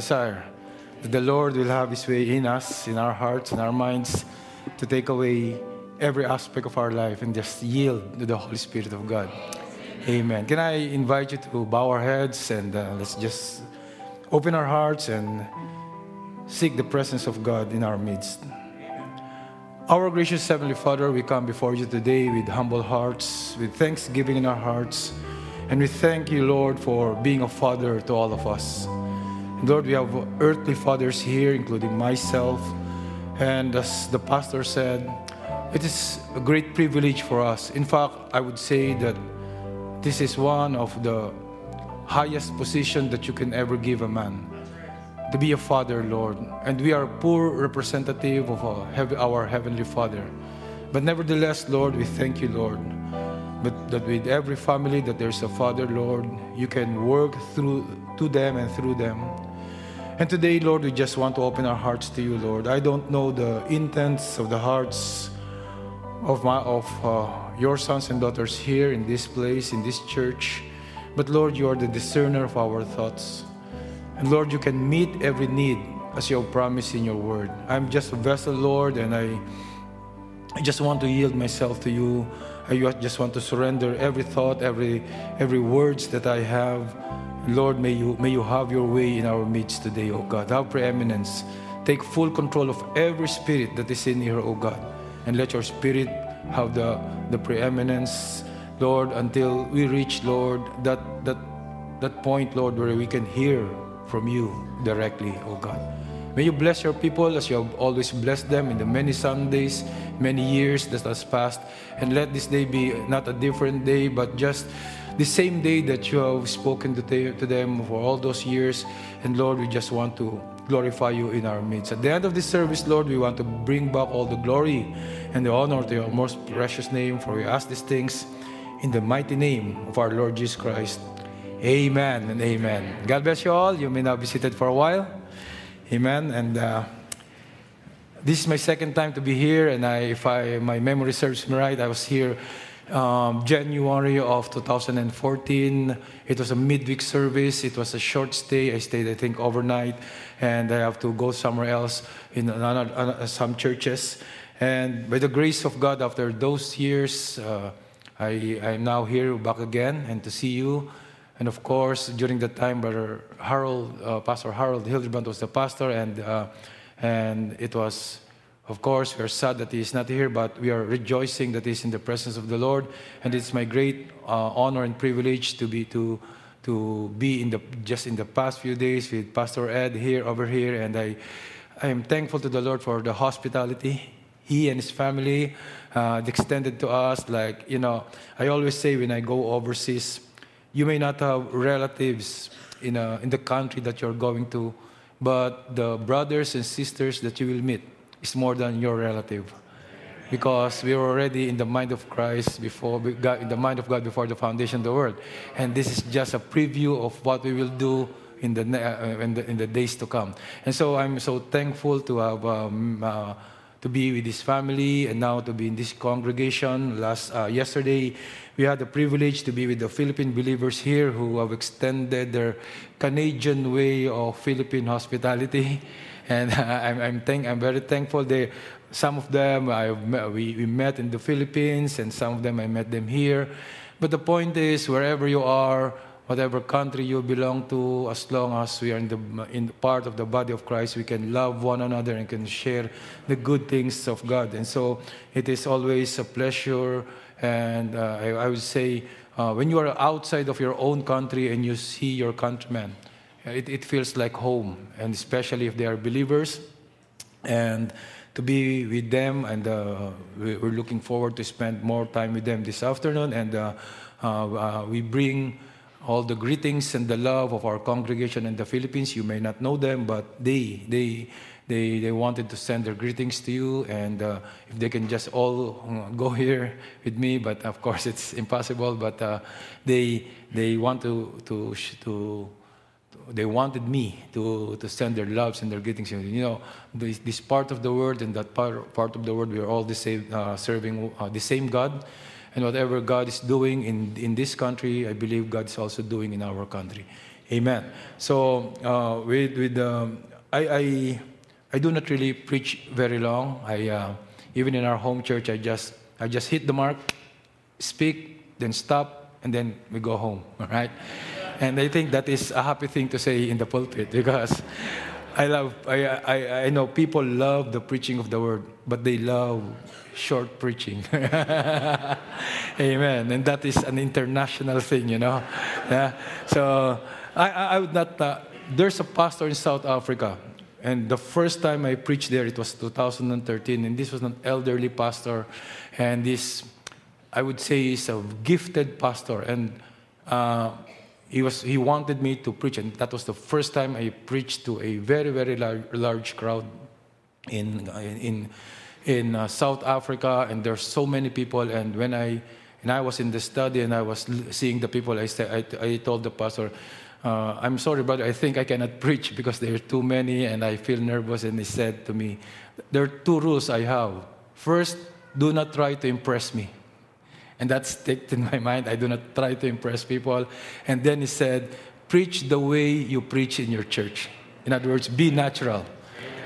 Desire. That the Lord will have His way in us, in our hearts, in our minds, to take away every aspect of our life and just yield to the Holy Spirit of God. Amen. Can I invite you to bow our heads and uh, let's just open our hearts and seek the presence of God in our midst. Our gracious Heavenly Father, we come before you today with humble hearts, with thanksgiving in our hearts, and we thank you, Lord, for being a father to all of us. Lord, we have earthly fathers here, including myself. And as the pastor said, it is a great privilege for us. In fact, I would say that this is one of the highest position that you can ever give a man to be a father, Lord. And we are poor representative of our Heavenly Father. But nevertheless, Lord, we thank you, Lord. But that with every family that there's a father, Lord, you can work through to them and through them. And today, Lord, we just want to open our hearts to you, Lord. I don't know the intents of the hearts of my of uh, your sons and daughters here in this place, in this church. But Lord, you are the discerner of our thoughts. And Lord, you can meet every need as you have promised in your word. I'm just a vessel, Lord, and I, I just want to yield myself to you. I just want to surrender every thought, every every words that I have. Lord, may you may you have your way in our midst today, oh God. Have preeminence. Take full control of every spirit that is in here, oh God. And let your spirit have the, the preeminence, Lord, until we reach, Lord, that that that point, Lord, where we can hear from you directly, oh God. May you bless your people as you have always blessed them in the many Sundays, many years that has passed. And let this day be not a different day, but just the same day that you have spoken to, to them for all those years. And Lord, we just want to glorify you in our midst. At the end of this service, Lord, we want to bring back all the glory and the honor to your most precious name. For we ask these things in the mighty name of our Lord Jesus Christ. Amen and amen. God bless you all. You may now be seated for a while. Amen. And uh, this is my second time to be here, and I, if I, my memory serves me right, I was here um, January of 2014. It was a midweek service. It was a short stay. I stayed, I think, overnight, and I have to go somewhere else in another, uh, some churches. And by the grace of God, after those years, uh, I am now here back again, and to see you and of course, during that time, Brother Harold, uh, Pastor Harold Hildebrand was the pastor, and, uh, and it was, of course, we are sad that he is not here, but we are rejoicing that he is in the presence of the Lord. And it's my great uh, honor and privilege to be, to, to be in the, just in the past few days with Pastor Ed here, over here, and I, I am thankful to the Lord for the hospitality he and his family uh, extended to us. Like, you know, I always say when I go overseas, you may not have relatives in, a, in the country that you're going to, but the brothers and sisters that you will meet is more than your relative. Because we are already in the mind of Christ before, in the mind of God before the foundation of the world. And this is just a preview of what we will do in the, uh, in the, in the days to come. And so I'm so thankful to have um, uh, to be with his family and now to be in this congregation. Last uh, yesterday, we had the privilege to be with the Philippine believers here who have extended their Canadian way of Philippine hospitality, and I'm I'm, thank, I'm very thankful. They, some of them I we, we met in the Philippines, and some of them I met them here. But the point is, wherever you are, whatever country you belong to, as long as we are in the in part of the body of Christ, we can love one another and can share the good things of God. And so it is always a pleasure. And uh, I, I, would say, uh, when you are outside of your own country and you see your countrymen, it, it feels like home, and especially if they are believers. And to be with them, and uh, we're looking forward to spend more time with them this afternoon. And uh, uh, we bring all the greetings and the love of our congregation in the Philippines. You may not know them, but they they they, they wanted to send their greetings to you, and uh, if they can just all uh, go here with me, but of course it's impossible. But uh, they they want to to to they wanted me to, to send their loves and their greetings. You know, this, this part of the world and that part, part of the world, we are all the same, uh, serving uh, the same God. And whatever God is doing in, in this country, I believe God is also doing in our country. Amen. So uh, with with um, I, I I do not really preach very long. I uh, even in our home church, I just I just hit the mark, speak, then stop, and then we go home. All right. And I think that is a happy thing to say in the pulpit because I love, I, I, I know people love the preaching of the word, but they love short preaching. Amen. And that is an international thing, you know. Yeah. So I, I would not, uh, there's a pastor in South Africa. And the first time I preached there, it was 2013. And this was an elderly pastor. And this, I would say, is a gifted pastor. And uh, he, was, he wanted me to preach, and that was the first time I preached to a very, very large, large crowd in, in, in uh, South Africa, and there's so many people. And when I, and I was in the study and I was seeing the people, I, said, I, I told the pastor, uh, I'm sorry, brother, I think I cannot preach because there are too many and I feel nervous. And he said to me, There are two rules I have. First, do not try to impress me. And that sticked in my mind. I do not try to impress people. And then he said, Preach the way you preach in your church. In other words, be natural.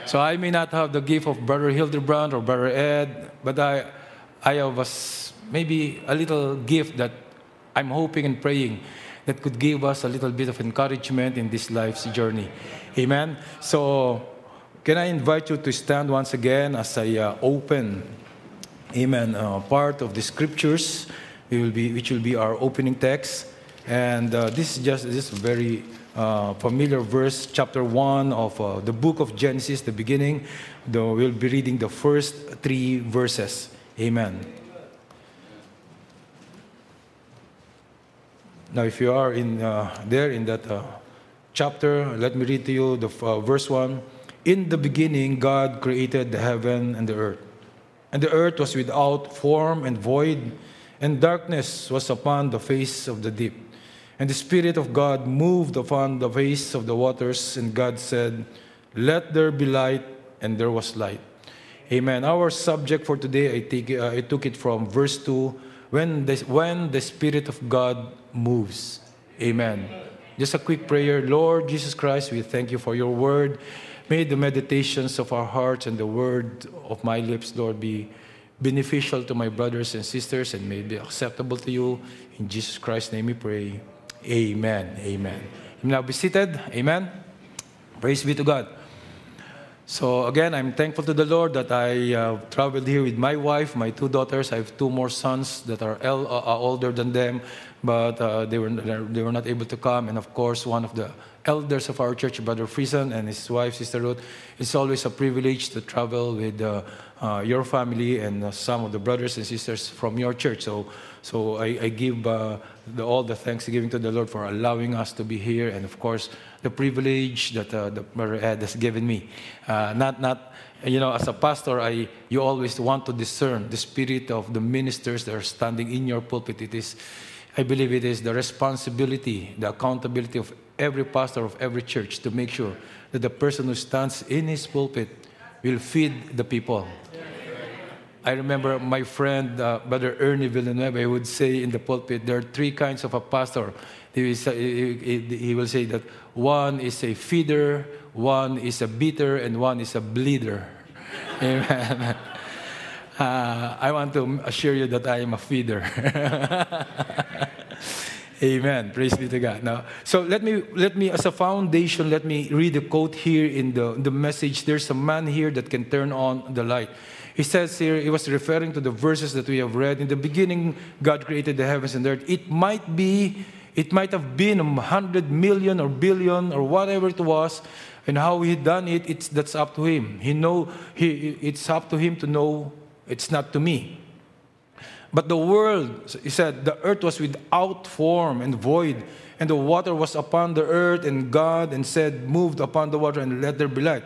So I may not have the gift of Brother Hildebrand or Brother Ed, but I, I have a, maybe a little gift that I'm hoping and praying that could give us a little bit of encouragement in this life's journey. Amen. So, can I invite you to stand once again as I uh, open amen, uh, part of the scriptures, will be, which will be our opening text. And uh, this is just this very uh, familiar verse, chapter 1 of uh, the book of Genesis, the beginning. We'll be reading the first three verses. Amen. Now, if you are in uh, there in that uh, chapter, let me read to you the verse 1. In the beginning, God created the heaven and the earth. And the earth was without form and void, and darkness was upon the face of the deep. And the Spirit of God moved upon the face of the waters, and God said, Let there be light, and there was light. Amen. Our subject for today, I, take, uh, I took it from verse 2 when the, when the Spirit of God moves. Amen. Just a quick prayer. Lord Jesus Christ, we thank you for your word. May the meditations of our hearts and the word of my lips, Lord, be beneficial to my brothers and sisters and may be acceptable to you. In Jesus Christ's name we pray. Amen. Amen. Now be seated. Amen. Praise be to God. So again, I'm thankful to the Lord that I uh, traveled here with my wife, my two daughters. I have two more sons that are el- uh, older than them, but uh, they were they were not able to come. And of course, one of the elders of our church, Brother Friesen, and his wife, Sister Ruth. It's always a privilege to travel with uh, uh, your family and uh, some of the brothers and sisters from your church. So, so I, I give uh, the, all the thanksgiving to the Lord for allowing us to be here, and of course, the privilege that uh, the Brother Ed has given me. Uh, not, not, you know, as a pastor, I, you always want to discern the spirit of the ministers that are standing in your pulpit. It is, I believe, it is the responsibility, the accountability of every pastor of every church to make sure that the person who stands in his pulpit will feed the people. I remember my friend, uh, Brother Ernie Villanueva, would say in the pulpit, there are three kinds of a pastor. He will, say, that one is a feeder, one is a beater, and one is a bleeder. Amen. Uh, I want to assure you that I am a feeder. Amen. Praise be to God. Now, so let me let me as a foundation, let me read a quote here in the, the message. There's a man here that can turn on the light. He says here, he was referring to the verses that we have read. In the beginning, God created the heavens and the earth. It might be, it might have been a hundred million or billion or whatever it was, and how he done it, it's that's up to him. He know he it's up to him to know it's not to me. But the world, he said, the earth was without form and void, and the water was upon the earth, and God and said, moved upon the water, and let there be light.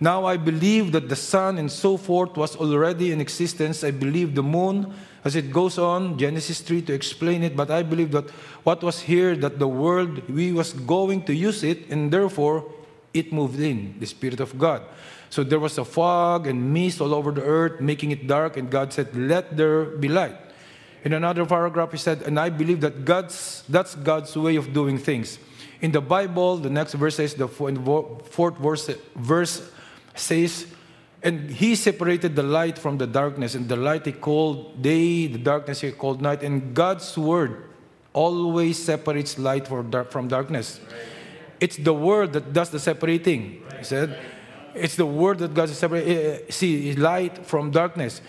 Now I believe that the sun and so forth was already in existence. I believe the moon, as it goes on, Genesis 3 to explain it, but I believe that what was here, that the world, we was going to use it, and therefore it moved in, the Spirit of God. So there was a fog and mist all over the earth, making it dark, and God said, Let there be light. In another paragraph, he said, And I believe that God's, that's God's way of doing things. In the Bible, the next verse is the fourth verse, verse says, And he separated the light from the darkness, and the light he called day, the darkness he called night. And God's word always separates light from darkness. It's the word that does the separating. He said, It's the word that God the separating. Eh, eh, see, light from darkness.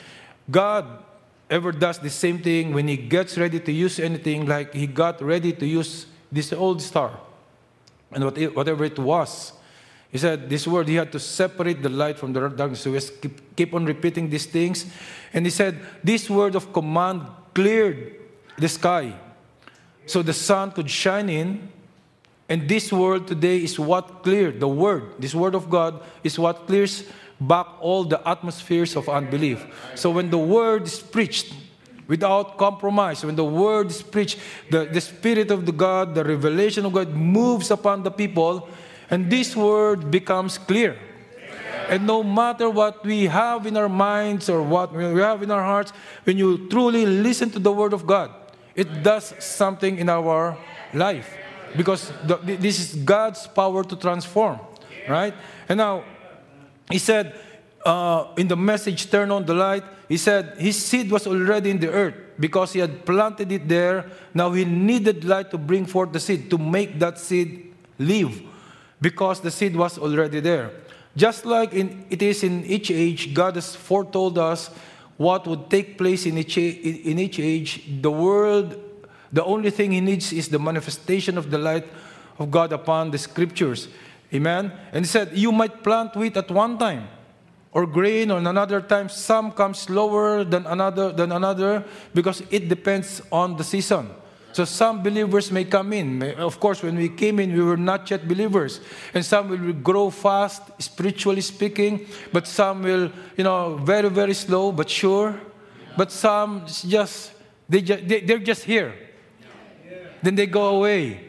God ever does the same thing when he gets ready to use anything, like he got ready to use this old star and whatever it was. He said this word, he had to separate the light from the darkness. So he keep, keep on repeating these things. And he said, This word of command cleared the sky so the sun could shine in. And this word today is what cleared the word. This word of God is what clears back all the atmospheres of unbelief. So when the word is preached without compromise, when the word is preached, the, the Spirit of the God, the revelation of God moves upon the people, and this word becomes clear. And no matter what we have in our minds or what we have in our hearts, when you truly listen to the word of God, it does something in our life. Because this is God's power to transform, right? And now, he said, uh, in the message, Turn on the Light, he said his seed was already in the earth because he had planted it there. Now he needed light to bring forth the seed, to make that seed live because the seed was already there. Just like in, it is in each age, God has foretold us what would take place in each, in each age. The world, the only thing he needs is the manifestation of the light of God upon the scriptures. Amen. And he said, You might plant wheat at one time or grain or another time. Some come slower than another than another because it depends on the season. So some believers may come in. Of course, when we came in, we were not yet believers. And some will grow fast, spiritually speaking, but some will, you know, very, very slow, but sure. But some just, they, just, they, they're just here. Then they go away.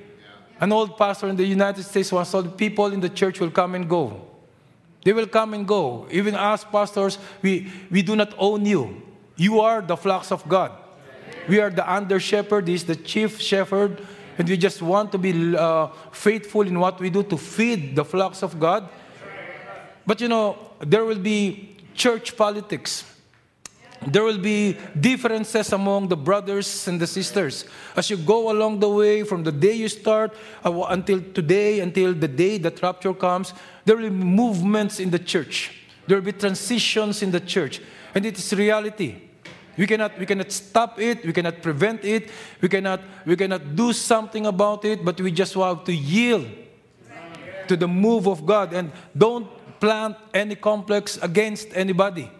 An old pastor in the United States once told people in the church will come and go. They will come and go. Even us pastors, we, we do not own you. You are the flocks of God. We are the under shepherd, He's the chief shepherd, and we just want to be uh, faithful in what we do to feed the flocks of God. But you know, there will be church politics there will be differences among the brothers and the sisters. As you go along the way, from the day you start uh, until today, until the day that rapture comes, there will be movements in the church. There will be transitions in the church. And it is reality. We cannot, we cannot stop it, we cannot prevent it, we cannot, we cannot do something about it, but we just have to yield to the move of God and don't plant any complex against anybody.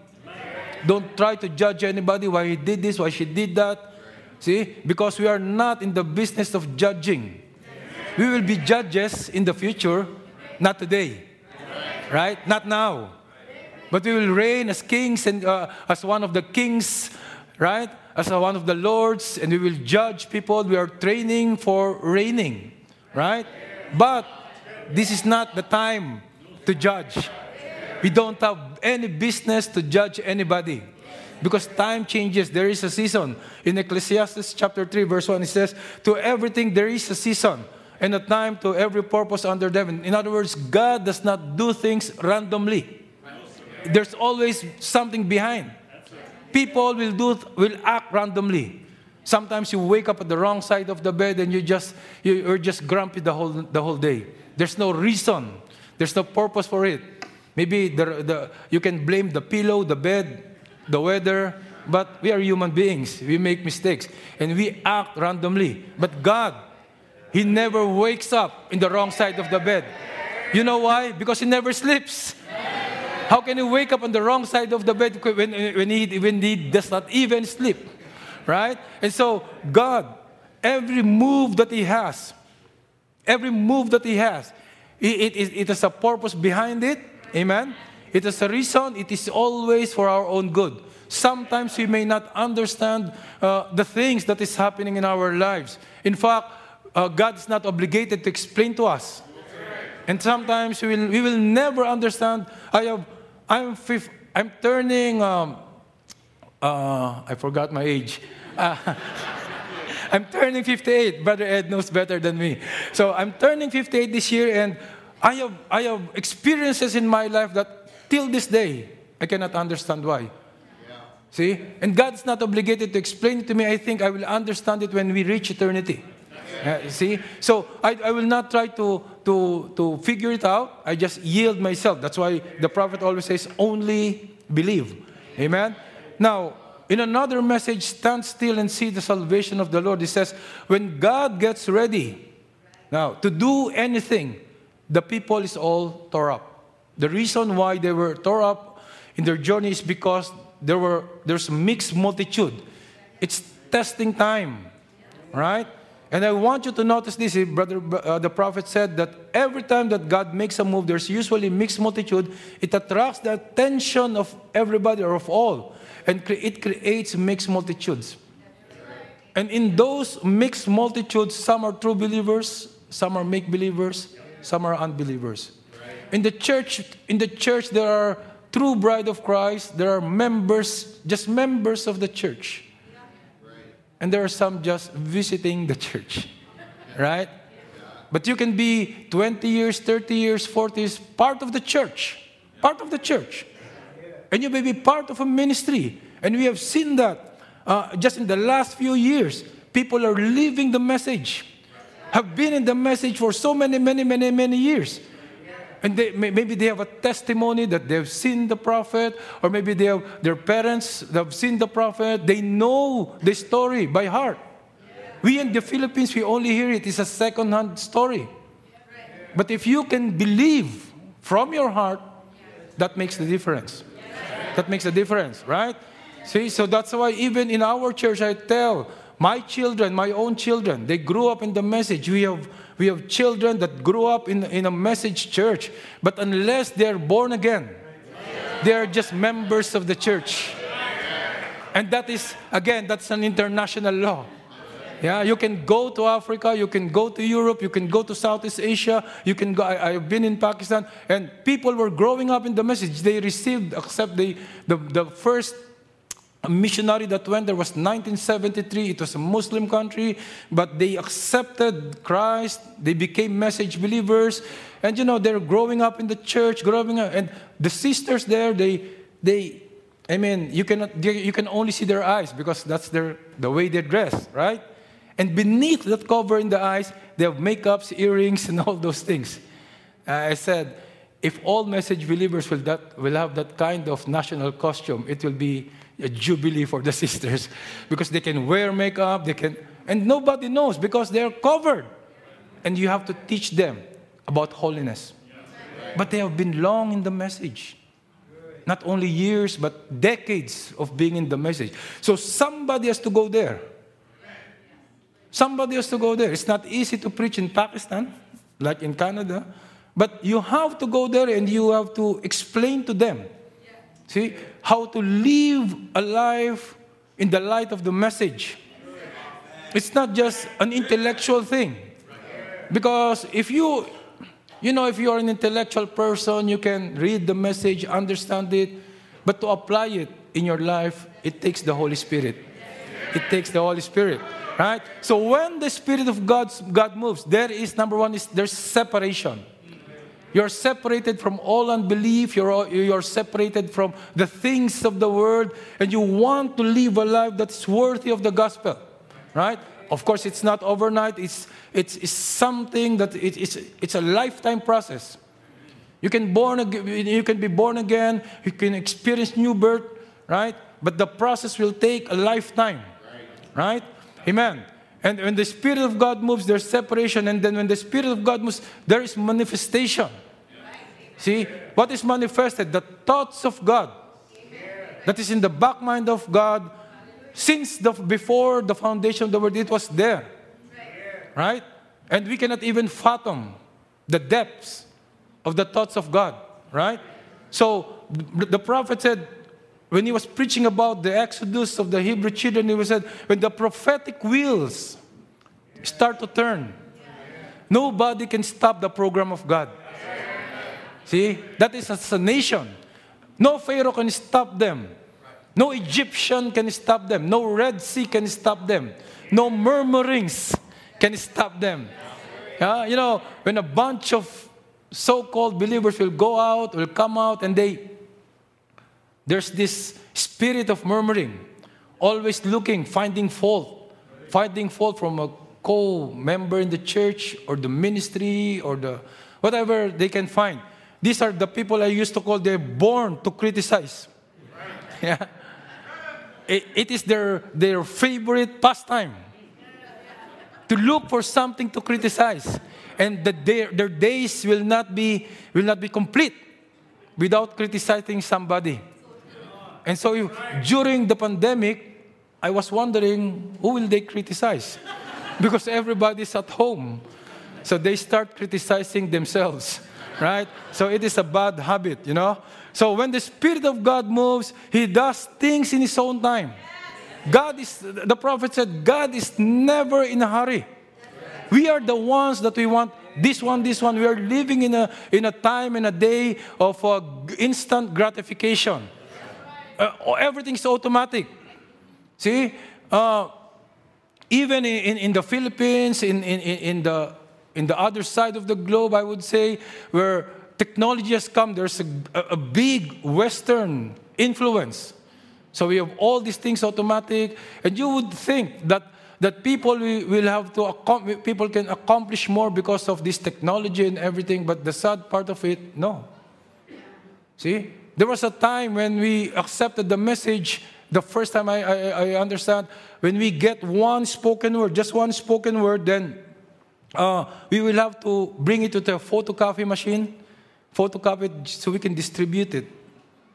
Don't try to judge anybody why he did this, why she did that. See? Because we are not in the business of judging. We will be judges in the future, not today. Right? Not now. But we will reign as kings and uh, as one of the kings, right? As one of the lords, and we will judge people. We are training for reigning, right? But this is not the time to judge. We don't have any business to judge anybody because time changes. There is a season. In Ecclesiastes chapter 3, verse 1, it says, To everything there is a season, and a time to every purpose under heaven. In other words, God does not do things randomly. There's always something behind. People will do will act randomly. Sometimes you wake up at the wrong side of the bed and you just you're just grumpy the whole the whole day. There's no reason. There's no purpose for it. Maybe the, the, you can blame the pillow, the bed, the weather, but we are human beings. We make mistakes and we act randomly. But God, He never wakes up in the wrong side of the bed. You know why? Because He never sleeps. How can you wake up on the wrong side of the bed when, when, he, when he does not even sleep? Right? And so, God, every move that He has, every move that He has, it, it, it has a purpose behind it Amen? It is a reason, it is always for our own good. Sometimes we may not understand uh, the things that is happening in our lives. In fact, uh, God is not obligated to explain to us. And sometimes we will, we will never understand. I have, I'm, fifth, I'm turning, um, uh, I forgot my age. Uh, I'm turning 58. Brother Ed knows better than me. So I'm turning 58 this year, and I have, I have experiences in my life that till this day, I cannot understand why. See? And God's not obligated to explain it to me. I think I will understand it when we reach eternity. Uh, see? So I, I will not try to, to, to figure it out. I just yield myself. That's why the prophet always says, only believe. Amen? Now, in another message, stand still and see the salvation of the Lord. He says, when God gets ready now to do anything, the people is all tore up. The reason why they were tore up in their journey is because there were there's a mixed multitude. It's testing time, right? And I want you to notice this, brother. Uh, the prophet said that every time that God makes a move, there's usually mixed multitude. It attracts the attention of everybody or of all, and cre- it creates mixed multitudes. And in those mixed multitudes, some are true believers, some are make believers, some are unbelievers. In the church, in the church, there are true bride of Christ, there are members, just members of the church. And there are some just visiting the church, right? But you can be 20 years, 30 years, 40 years, part of the church, part of the church. And you may be part of a ministry. And we have seen that uh, just in the last few years. People are leaving the message, have been in the message for so many, many, many, many years. And they, maybe they have a testimony that they've seen the prophet, or maybe they have, their parents have seen the prophet. They know the story by heart. We in the Philippines, we only hear it. It's a second-hand story. But if you can believe from your heart, that makes the difference. That makes a difference, right? See, so that's why even in our church, I tell my children, my own children, they grew up in the message. We have we have children that grew up in, in a message church, but unless they're born again, they are just members of the church. And that is, again, that's an international law. Yeah, you can go to Africa, you can go to Europe, you can go to Southeast Asia, you can go. I, have been in Pakistan, and people were growing up in the message. They received, except the, the, the first a missionary that went there was 1973. It was a Muslim country, but they accepted Christ. They became message believers, and you know they're growing up in the church, growing up, and the sisters there, they, they, I mean, you cannot, you can only see their eyes because that's their the way they dress, right? And beneath that cover in the eyes, they have makeups, earrings, and all those things. Uh, I said, if all message believers will, that, will have that kind of national costume, it will be a jubilee for the sisters because they can wear makeup, they can, and nobody knows because they're covered. And you have to teach them about holiness. But they have been long in the message. Not only years, but decades of being in the message. So somebody has to go there. Somebody has to go there. It's not easy to preach in Pakistan, like in Canada, but you have to go there and you have to explain to them See, how to live a life in the light of the message. It's not just an intellectual thing. Because if you, you know, if you are an intellectual person, you can read the message, understand it, but to apply it in your life, it takes the Holy Spirit. It takes the Holy Spirit, right? So when the Spirit of God, God moves, there is number one is there's separation. You're separated from all unbelief. You're, you're separated from the things of the world. And you want to live a life that's worthy of the gospel. Right? Of course, it's not overnight. It's, it's, it's something that it, it's, it's a lifetime process. You can, born, you can be born again. You can experience new birth. Right? But the process will take a lifetime. Right? Amen. And when the Spirit of God moves, there's separation. And then when the Spirit of God moves, there is manifestation. See, what is manifested? The thoughts of God. That is in the back mind of God. Since the, before the foundation of the world, it was there. Right? And we cannot even fathom the depths of the thoughts of God. Right? So the prophet said, when he was preaching about the exodus of the Hebrew children, he said, when the prophetic wheels start to turn, nobody can stop the program of God. See, that is as a nation. No Pharaoh can stop them. No Egyptian can stop them. No Red Sea can stop them. No murmurings can stop them. Yeah, you know, when a bunch of so-called believers will go out, will come out, and they there's this spirit of murmuring, always looking, finding fault, finding fault from a co-member in the church or the ministry or the whatever they can find. These are the people I used to call they're born to criticize. Yeah. It, it is their, their favorite pastime to look for something to criticize. And that their, their days will not, be, will not be complete without criticizing somebody. And so if, during the pandemic, I was wondering who will they criticize? because everybody's at home. So they start criticizing themselves, right? So it is a bad habit, you know? So when the Spirit of God moves, He does things in His own time. God is, the prophet said, God is never in a hurry. We are the ones that we want this one, this one. We are living in a, in a time and a day of uh, instant gratification. Uh, everything's automatic. See, uh, even in, in the Philippines, in, in, in, the, in the other side of the globe, I would say, where technology has come, there's a, a big Western influence. So we have all these things automatic, and you would think that that people will have to people can accomplish more because of this technology and everything. But the sad part of it, no. See, there was a time when we accepted the message. The first time I, I, I understand when we get one spoken word, just one spoken word, then uh, we will have to bring it to the photocopy machine, photocopy it so we can distribute it.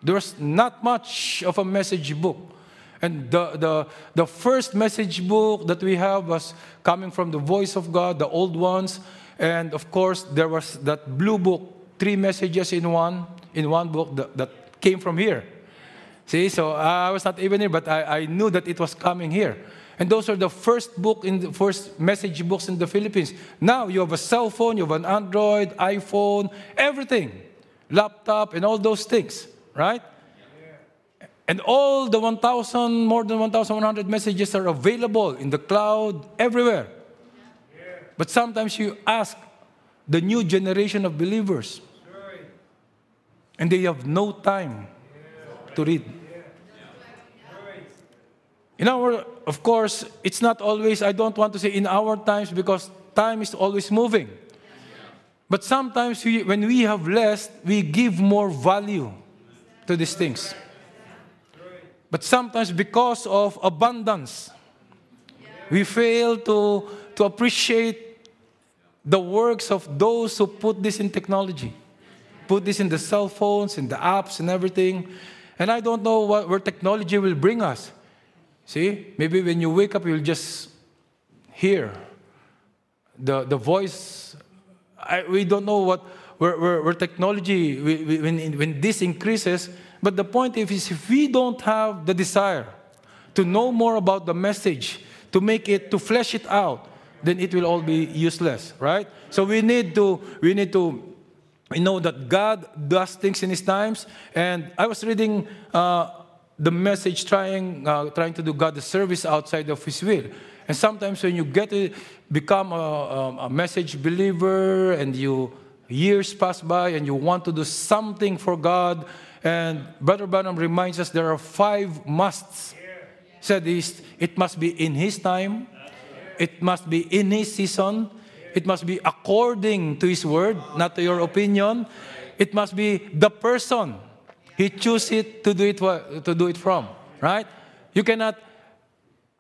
There's not much of a message book. And the, the, the first message book that we have was coming from the voice of God, the old ones. And of course, there was that blue book, three messages in one, in one book that, that came from here. See, so I was not even here, but I, I knew that it was coming here. And those are the first book in the first message books in the Philippines. Now you have a cell phone, you have an Android, iPhone, everything, laptop, and all those things right? And all the 1,000, more than 1,100 messages are available in the cloud, everywhere. But sometimes you ask the new generation of believers, and they have no time to read. In our, of course, it's not always, I don't want to say in our times because time is always moving. But sometimes we, when we have less, we give more value to these things. But sometimes, because of abundance, we fail to, to appreciate the works of those who put this in technology, put this in the cell phones, in the apps, and everything. And I don't know what, where technology will bring us. See, maybe when you wake up, you'll just hear the, the voice. I, we don't know what where, where, where technology, when, when this increases, but the point is, if we don't have the desire to know more about the message, to make it, to flesh it out, then it will all be useless, right? So we need to, we need to we know that God does things in His times. And I was reading uh, the message, trying, uh, trying to do God the service outside of His will. And sometimes when you get to become a, a message believer and you years pass by and you want to do something for God. And Brother Branham reminds us there are five musts. Said this, it must be in His time, it must be in His season, it must be according to His word, not to your opinion. It must be the person He chooses it to do it to do it from. Right? You cannot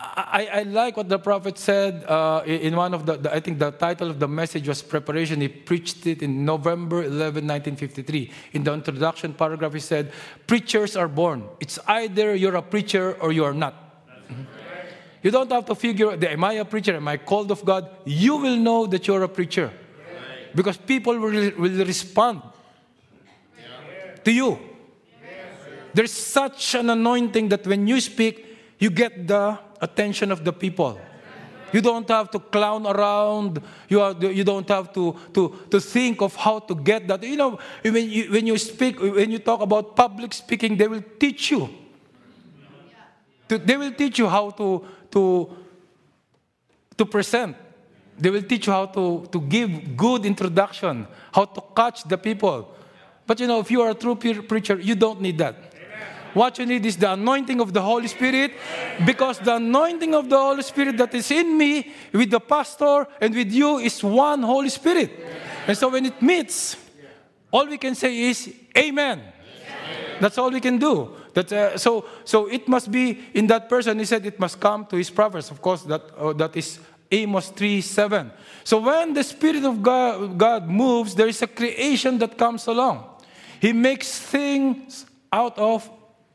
I, I, like what the prophet said uh, in one of the, the, I think the title of the message was Preparation. He preached it in November 11, 1953. In the introduction paragraph, he said, Preachers are born. It's either you're a preacher or you are not. You don't have to figure, am I a preacher? Am I called of God? You will know that you're a preacher. Because people will, will respond to you. There's such an anointing that when you speak, you get the attention of the people. You don't have to clown around. You, are, you don't have to, to, to think of how to get that. You know, when you, when you speak, when you talk about public speaking, they will teach you. To, they will teach you how to, to, to present. They will teach you how to, to give good introduction, how to catch the people. But you know, if you are a true preacher, you don't need that. What you need is the anointing of the Holy Spirit because the anointing of the Holy Spirit that is in me, with the pastor, and with you is one Holy Spirit. And so when it meets, all we can say is, Amen. That's all we can do. That, uh, so, so it must be in that person. He said it must come to his prophets. Of course, that, uh, that is Amos 3 7. So when the Spirit of God, God moves, there is a creation that comes along. He makes things out of,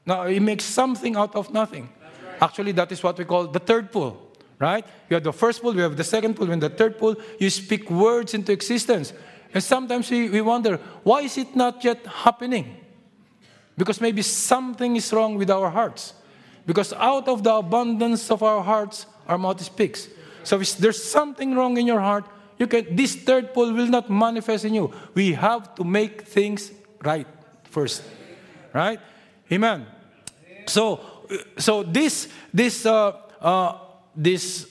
no, he makes something out of nothing. Right. Actually, that is what we call the third pull, right? You have the first pull, we have the second pull, and the third pull, you speak words into existence. And sometimes we, we wonder, why is it not yet happening? Because maybe something is wrong with our hearts. Because out of the abundance of our hearts, our mouth speaks. So if there's something wrong in your heart, you can this third pull will not manifest in you. We have to make things right first. Right? Amen. So so this this uh, uh, this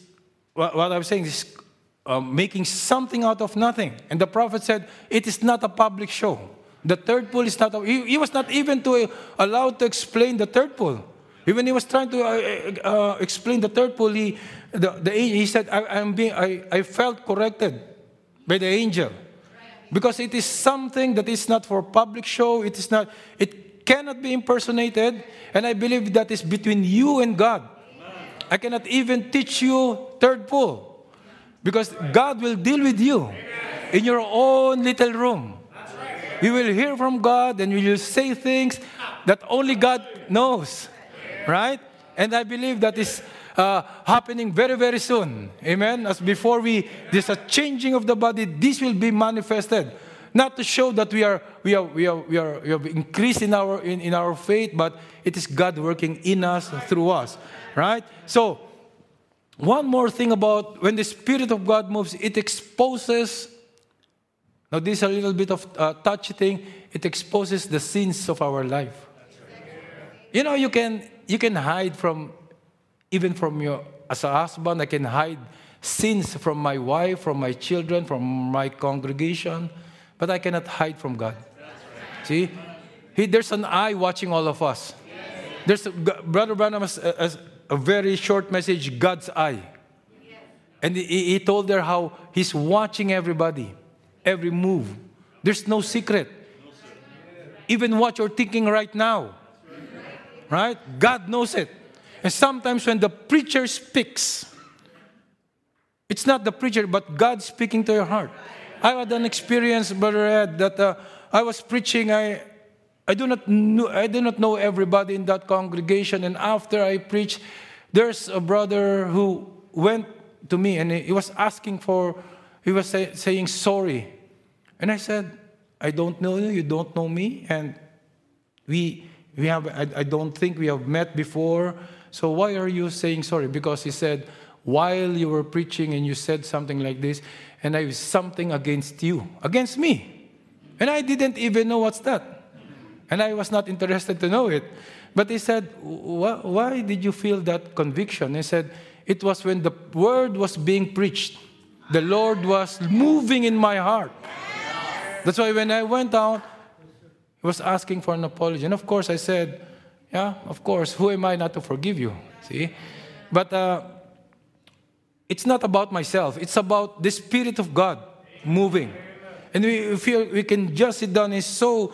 what, what I'm saying is uh, making something out of nothing. And the prophet said, it is not a public show. The third pull is not, he, he was not even to, uh, allowed to explain the third pull. Even he was trying to uh, uh, uh, explain the third pull, he, the, the, he said, I, am being, I, I felt corrected by the angel. Because it is something that is not for public show, it is not, it cannot be impersonated, and I believe that is between you and God. I cannot even teach you third pull. Because God will deal with you in your own little room. You will hear from God and you will say things that only God knows. Right? And I believe that is uh, happening very, very soon. Amen. As before we, there's a changing of the body, this will be manifested. Not to show that we are, we are, we are, we are, we have increased in our, in, in our faith, but it is God working in us, through us. Right? So, one more thing about when the Spirit of God moves, it exposes now, this is a little bit of a touchy thing. It exposes the sins of our life. You know, you can you can hide from even from your as a husband. I can hide sins from my wife, from my children, from my congregation, but I cannot hide from God. See, he, there's an eye watching all of us. There's Brother Branham has a, a, very short message, God's eye, and he, he told her how he's watching everybody every move. There's no secret. Even what you're thinking right now. Right? God knows it. And sometimes when the preacher speaks, it's not the preacher, but God speaking to your heart. I had an experience, Brother Ed, that uh, I was preaching. I, I, do not know, I do not know everybody in that congregation. And after I preached, there's a brother who went to me and he was asking for, he was say, saying sorry and I said, I don't know you, you don't know me, and we, we have, I, I don't think we have met before, so why are you saying sorry? Because he said, while you were preaching and you said something like this, and I have something against you, against me. And I didn't even know what's that. And I was not interested to know it. But he said, Why did you feel that conviction? He said, It was when the word was being preached, the Lord was moving in my heart. That's why when I went out, he was asking for an apology. And of course, I said, Yeah, of course, who am I not to forgive you? See? But uh, it's not about myself, it's about the Spirit of God moving. And we feel we can just sit down and so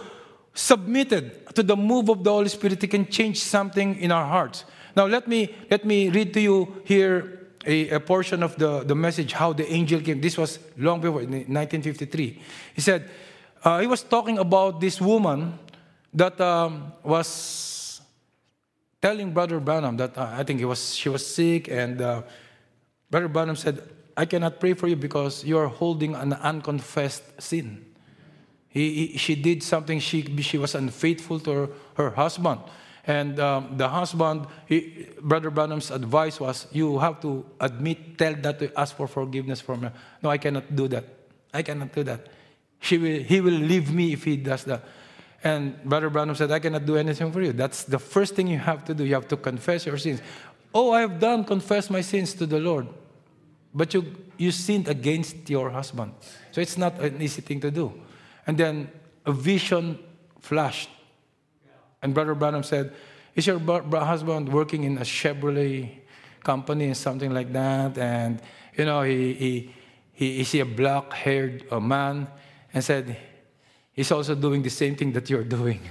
submitted to the move of the Holy Spirit, it can change something in our hearts. Now, let me, let me read to you here a, a, portion of the, the message, how the angel came. This was long before, 1953. He said, uh, he was talking about this woman that um, was telling Brother Branham that uh, I think he was, she was sick, and uh, Brother Branham said, I cannot pray for you because you are holding an unconfessed sin. He, he, she did something, she, she was unfaithful to her, her husband. And um, the husband, he, Brother Branham's advice was, you have to admit, tell that to ask for forgiveness from her. No, I cannot do that. I cannot do that. She will, he will leave me if he does that. And Brother Branham said, I cannot do anything for you. That's the first thing you have to do. You have to confess your sins. Oh, I have done, confess my sins to the Lord. But you, you sinned against your husband. So it's not an easy thing to do. And then a vision flashed. And Brother Branham said, Is your husband working in a Chevrolet company and something like that? And, you know, he, he, he is he a black haired uh, man? And said, He's also doing the same thing that you're doing.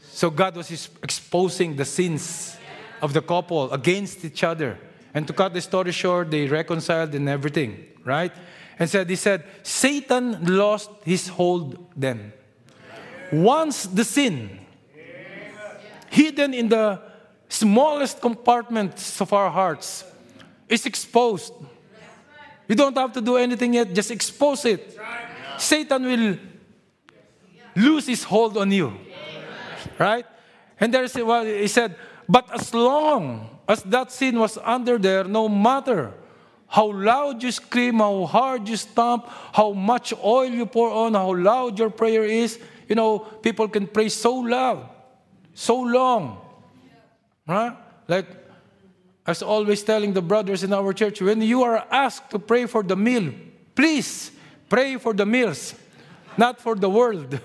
So God was exposing the sins of the couple against each other. And to cut the story short, they reconciled and everything, right? And said, he said, Satan lost his hold then. Once the sin, hidden in the smallest compartments of our hearts, is exposed. You don't have to do anything yet, just expose it. Satan will lose his hold on you. Right? And there's well, he said, but as long as that sin was under there, no matter how loud you scream, how hard you stomp, how much oil you pour on, how loud your prayer is, you know, people can pray so loud, so long. Right? Like I was always telling the brothers in our church, when you are asked to pray for the meal, please pray for the meals, not for the world,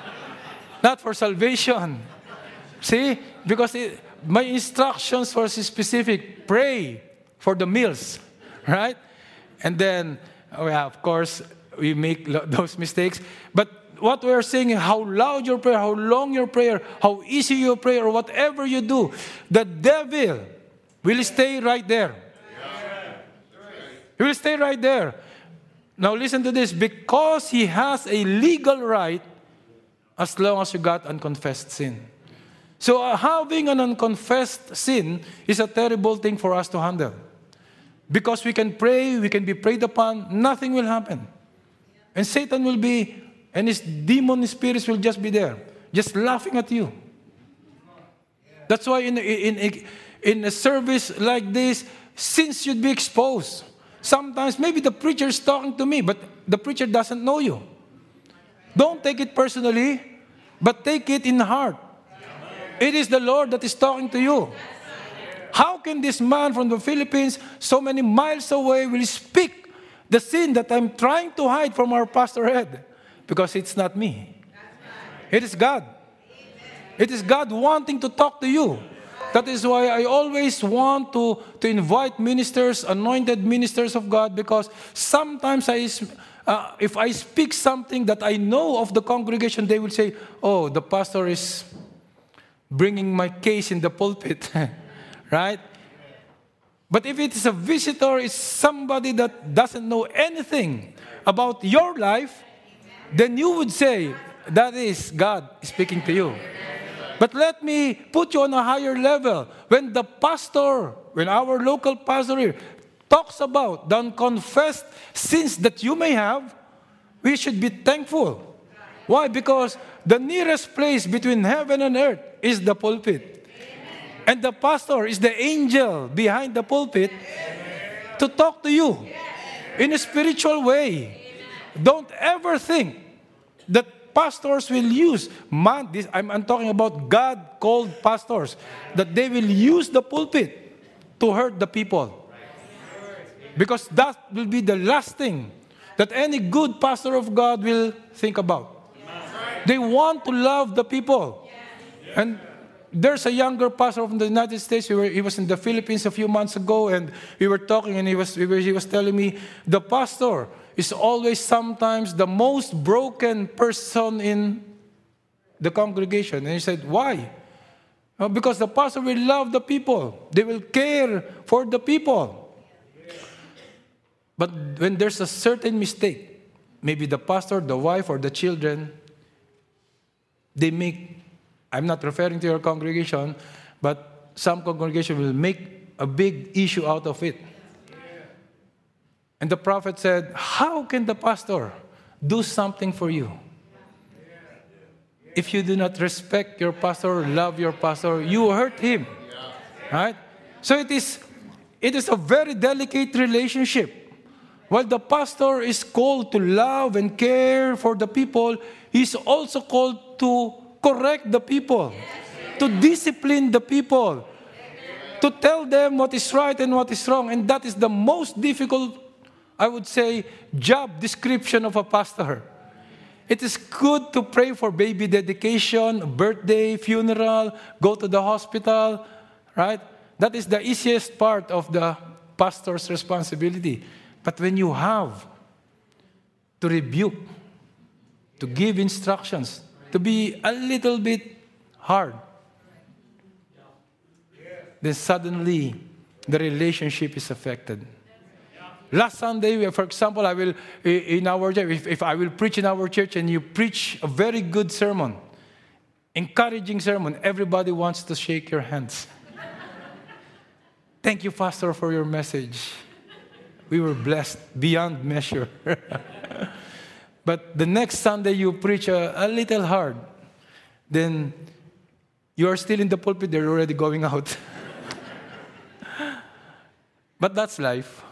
not for salvation. See? Because it, my instructions were specific. Pray for the meals, right? And then, oh yeah, of course, we make those mistakes. But what we're saying is how loud your prayer, how long your prayer, how easy your prayer, or whatever you do, the devil will stay right there. He will stay right there. Now listen to this. Because he has a legal right as long as you got unconfessed sin. So, uh, having an unconfessed sin is a terrible thing for us to handle. Because we can pray, we can be prayed upon, nothing will happen. And Satan will be, and his demon spirits will just be there, just laughing at you. That's why in, in, in a service like this, sins should be exposed. Sometimes maybe the preacher is talking to me, but the preacher doesn't know you. Don't take it personally, but take it in heart. It is the Lord that is talking to you. How can this man from the Philippines, so many miles away, will speak the sin that I'm trying to hide from our pastor head? Because it's not me. It is God. It is God wanting to talk to you. That is why I always want to, to invite ministers, anointed ministers of God, because sometimes I, uh, if I speak something that I know of the congregation, they will say, Oh, the pastor is bringing my case in the pulpit, right? But if it is a visitor, it's somebody that doesn't know anything about your life, then you would say, That is God speaking to you. But let me put you on a higher level. When the pastor, when our local pastor here talks about the unconfessed sins that you may have, we should be thankful. Why? Because the nearest place between heaven and earth is the pulpit. Amen. And the pastor is the angel behind the pulpit Amen. to talk to you in a spiritual way. Amen. Don't ever think that pastors will use man this I'm, I'm talking about God called pastors that they will use the pulpit to hurt the people. Because that will be the last thing that any good pastor of God will think about. They want to love the people. And there's a younger pastor from the United States. We were, he was in the Philippines a few months ago, and we were talking, and he was, we were, he was telling me the pastor is always sometimes the most broken person in the congregation. And he said, Why? Uh, because the pastor will love the people, they will care for the people. But when there's a certain mistake, maybe the pastor, the wife, or the children they make, I'm not referring to your congregation, but some congregation will make a big issue out of it. And the prophet said, How can the pastor do something for you? If you do not respect your pastor, love your pastor, you hurt him. Right? So it is it is a very delicate relationship. While the pastor is called to love and care for the people, he's also called to correct the people, to discipline the people, to tell them what is right and what is wrong. And that is the most difficult, I would say, job description of a pastor. It is good to pray for baby dedication, birthday, funeral, go to the hospital, right? That is the easiest part of the pastor's responsibility. But when you have to rebuke, to give instructions, to be a little bit hard, then suddenly the relationship is affected. Last Sunday, for example, I will in our church, if, if I will preach in our church and you preach a very good sermon, encouraging sermon, everybody wants to shake your hands. Thank you, Pastor, for your message. We were blessed beyond measure. but the next Sunday you preach a, a little hard, then you are still in the pulpit, they're already going out. but that's life.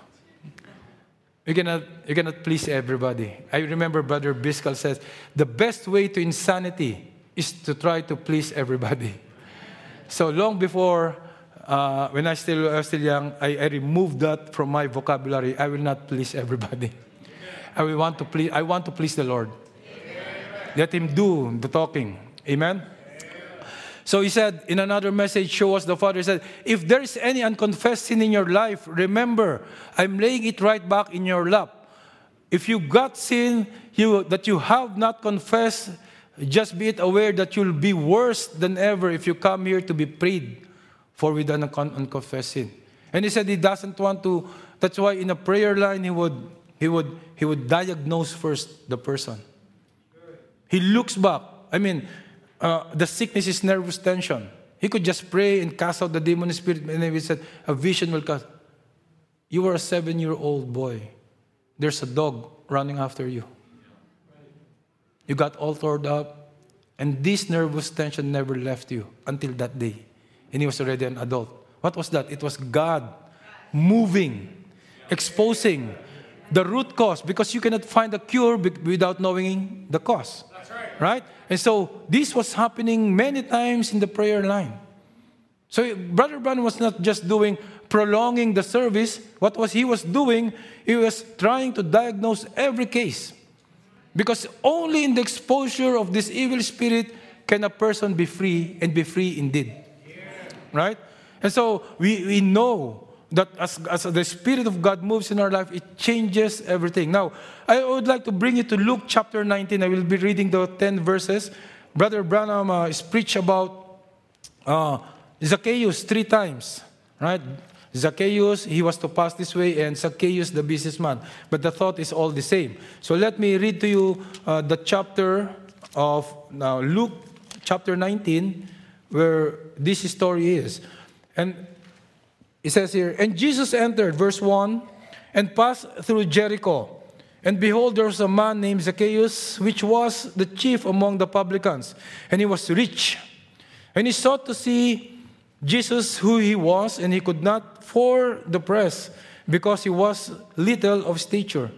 You cannot, you cannot please everybody. I remember Brother Biscal says, the best way to insanity is to try to please everybody. So long before, uh, when I still I was still young, I, I removed that from my vocabulary. I will not please everybody. I want to please. I want to please the Lord. Amen. Let Him do the talking. Amen. So he said in another message, show us the Father. He said, If there is any unconfessed sin in your life, remember, I'm laying it right back in your lap. If you got sin you, that you have not confessed, just be it aware that you'll be worse than ever if you come here to be prayed for with an unconfessed sin. And he said he doesn't want to, that's why in a prayer line he would he would he would diagnose first the person. He looks back. I mean, uh, the sickness is nervous tension. He could just pray and cast out the demon spirit, and then he said, A vision will come. You were a seven year old boy. There's a dog running after you. You got all torn up, and this nervous tension never left you until that day. And he was already an adult. What was that? It was God moving, exposing the root cause because you cannot find a cure without knowing the cause. Right. right. And so this was happening many times in the prayer line. So Brother Branham was not just doing prolonging the service. What was he was doing? He was trying to diagnose every case. Because only in the exposure of this evil spirit can a person be free and be free indeed. Right? And so we, we know that as, as the Spirit of God moves in our life, it changes everything. Now, I would like to bring you to Luke chapter 19. I will be reading the 10 verses. Brother Branham uh, is preached about uh, Zacchaeus three times, right? Zacchaeus, he was to pass this way, and Zacchaeus, the businessman. But the thought is all the same. So let me read to you uh, the chapter of now Luke chapter 19, where this story is. And it says here, And Jesus entered, verse 1, and passed through Jericho. And behold, there was a man named Zacchaeus, which was the chief among the publicans, and he was rich. And he sought to see Jesus, who he was, and he could not for the press, because he was little of stature.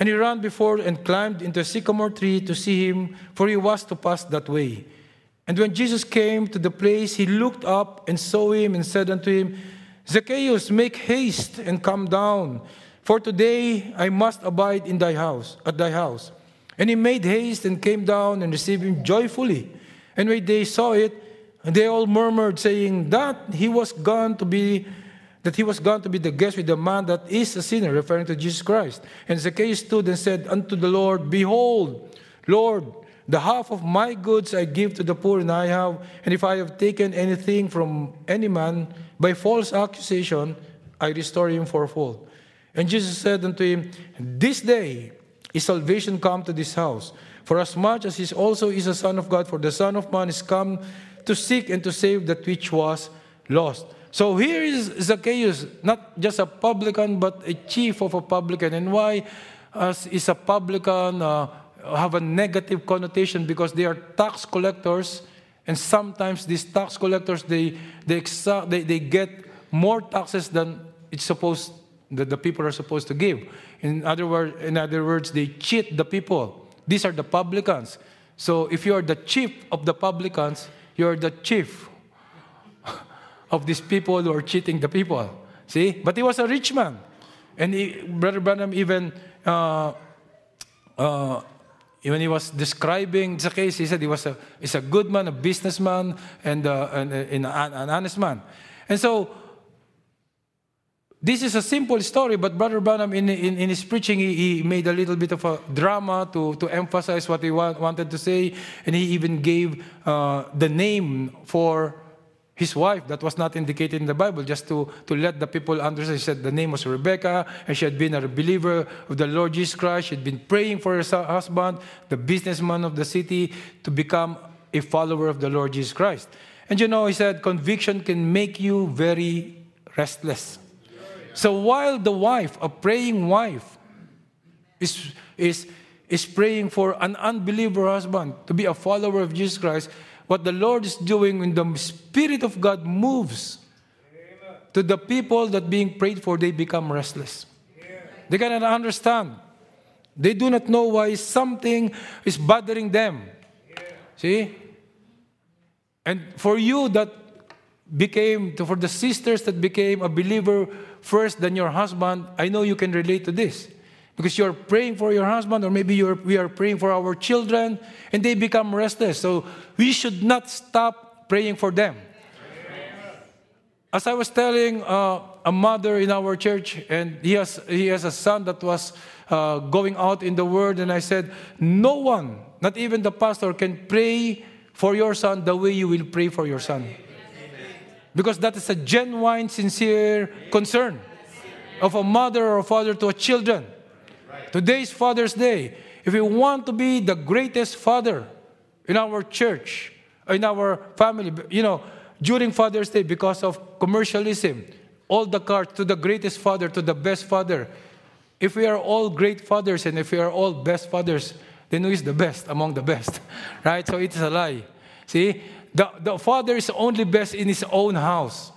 And he ran before and climbed into a sycamore tree to see him, for he was to pass that way. And when Jesus came to the place, he looked up and saw him and said unto him, Zacchaeus, make haste and come down, for today I must abide in thy house, at thy house. And he made haste and came down and received him joyfully. And when they saw it, they all murmured, saying that he was gone to be that he was gone to be the guest with the man that is a sinner, referring to Jesus Christ. And Zacchaeus stood and said unto the Lord, Behold, Lord, the half of my goods I give to the poor, and I have, and if I have taken anything from any man, by false accusation, I restore him for fourfold. And Jesus said unto him, This day is salvation come to this house, for as much as he also is a son of God, for the Son of Man is come to seek and to save that which was lost. So here is Zacchaeus, not just a publican, but a chief of a publican. And why uh, is a publican uh, have a negative connotation? Because they are tax collectors and sometimes these tax collectors, they, they, exa- they, they get more taxes than it's supposed that the people are supposed to give. In other, word, in other words, they cheat the people. These are the publicans. So if you are the chief of the publicans, you're the chief of these people who are cheating the people. See? But he was a rich man. And he, Brother Branham even, uh, uh, when he was describing the case, he said he was a, he's a good man, a businessman, and, uh, and, and an honest man. And so, this is a simple story, but Brother Branham, in, in, in his preaching, he, he, made a little bit of a drama to, to emphasize what he wa- wanted to say, and he even gave uh, the name for his wife that was not indicated in the Bible, just to, to let the people understand. He said the name was Rebecca, and she had been a believer of the Lord Jesus Christ. She had been praying for her husband, the businessman of the city, to become a follower of the Lord Jesus Christ. And you know, he said, conviction can make you very restless. So while the wife, a praying wife, is, is, is praying for an unbeliever husband to be a follower of Jesus Christ, what the Lord is doing when the Spirit of God moves to the people that being prayed for, they become restless. They cannot understand. They do not know why something is bothering them. See? And for you that became, for the sisters that became a believer first than your husband, I know you can relate to this because you're praying for your husband, or maybe we are praying for our children, and they become restless. So we should not stop praying for them. As I was telling uh, a mother in our church, and he has, he has a son that was uh, going out in the world, and I said, No one, not even the pastor, can pray for your son the way you will pray for your son. Because that is a genuine, sincere concern of a mother or father to a children. Today is Father's Day. If we want to be the greatest father in our church, in our family, you know, during Father's Day, because of commercialism, all the cards to the greatest father, to the best father. If we are all great fathers and if we are all best fathers, then who is the best among the best? Right? So it's a lie. See? The, the father is only best in his own house.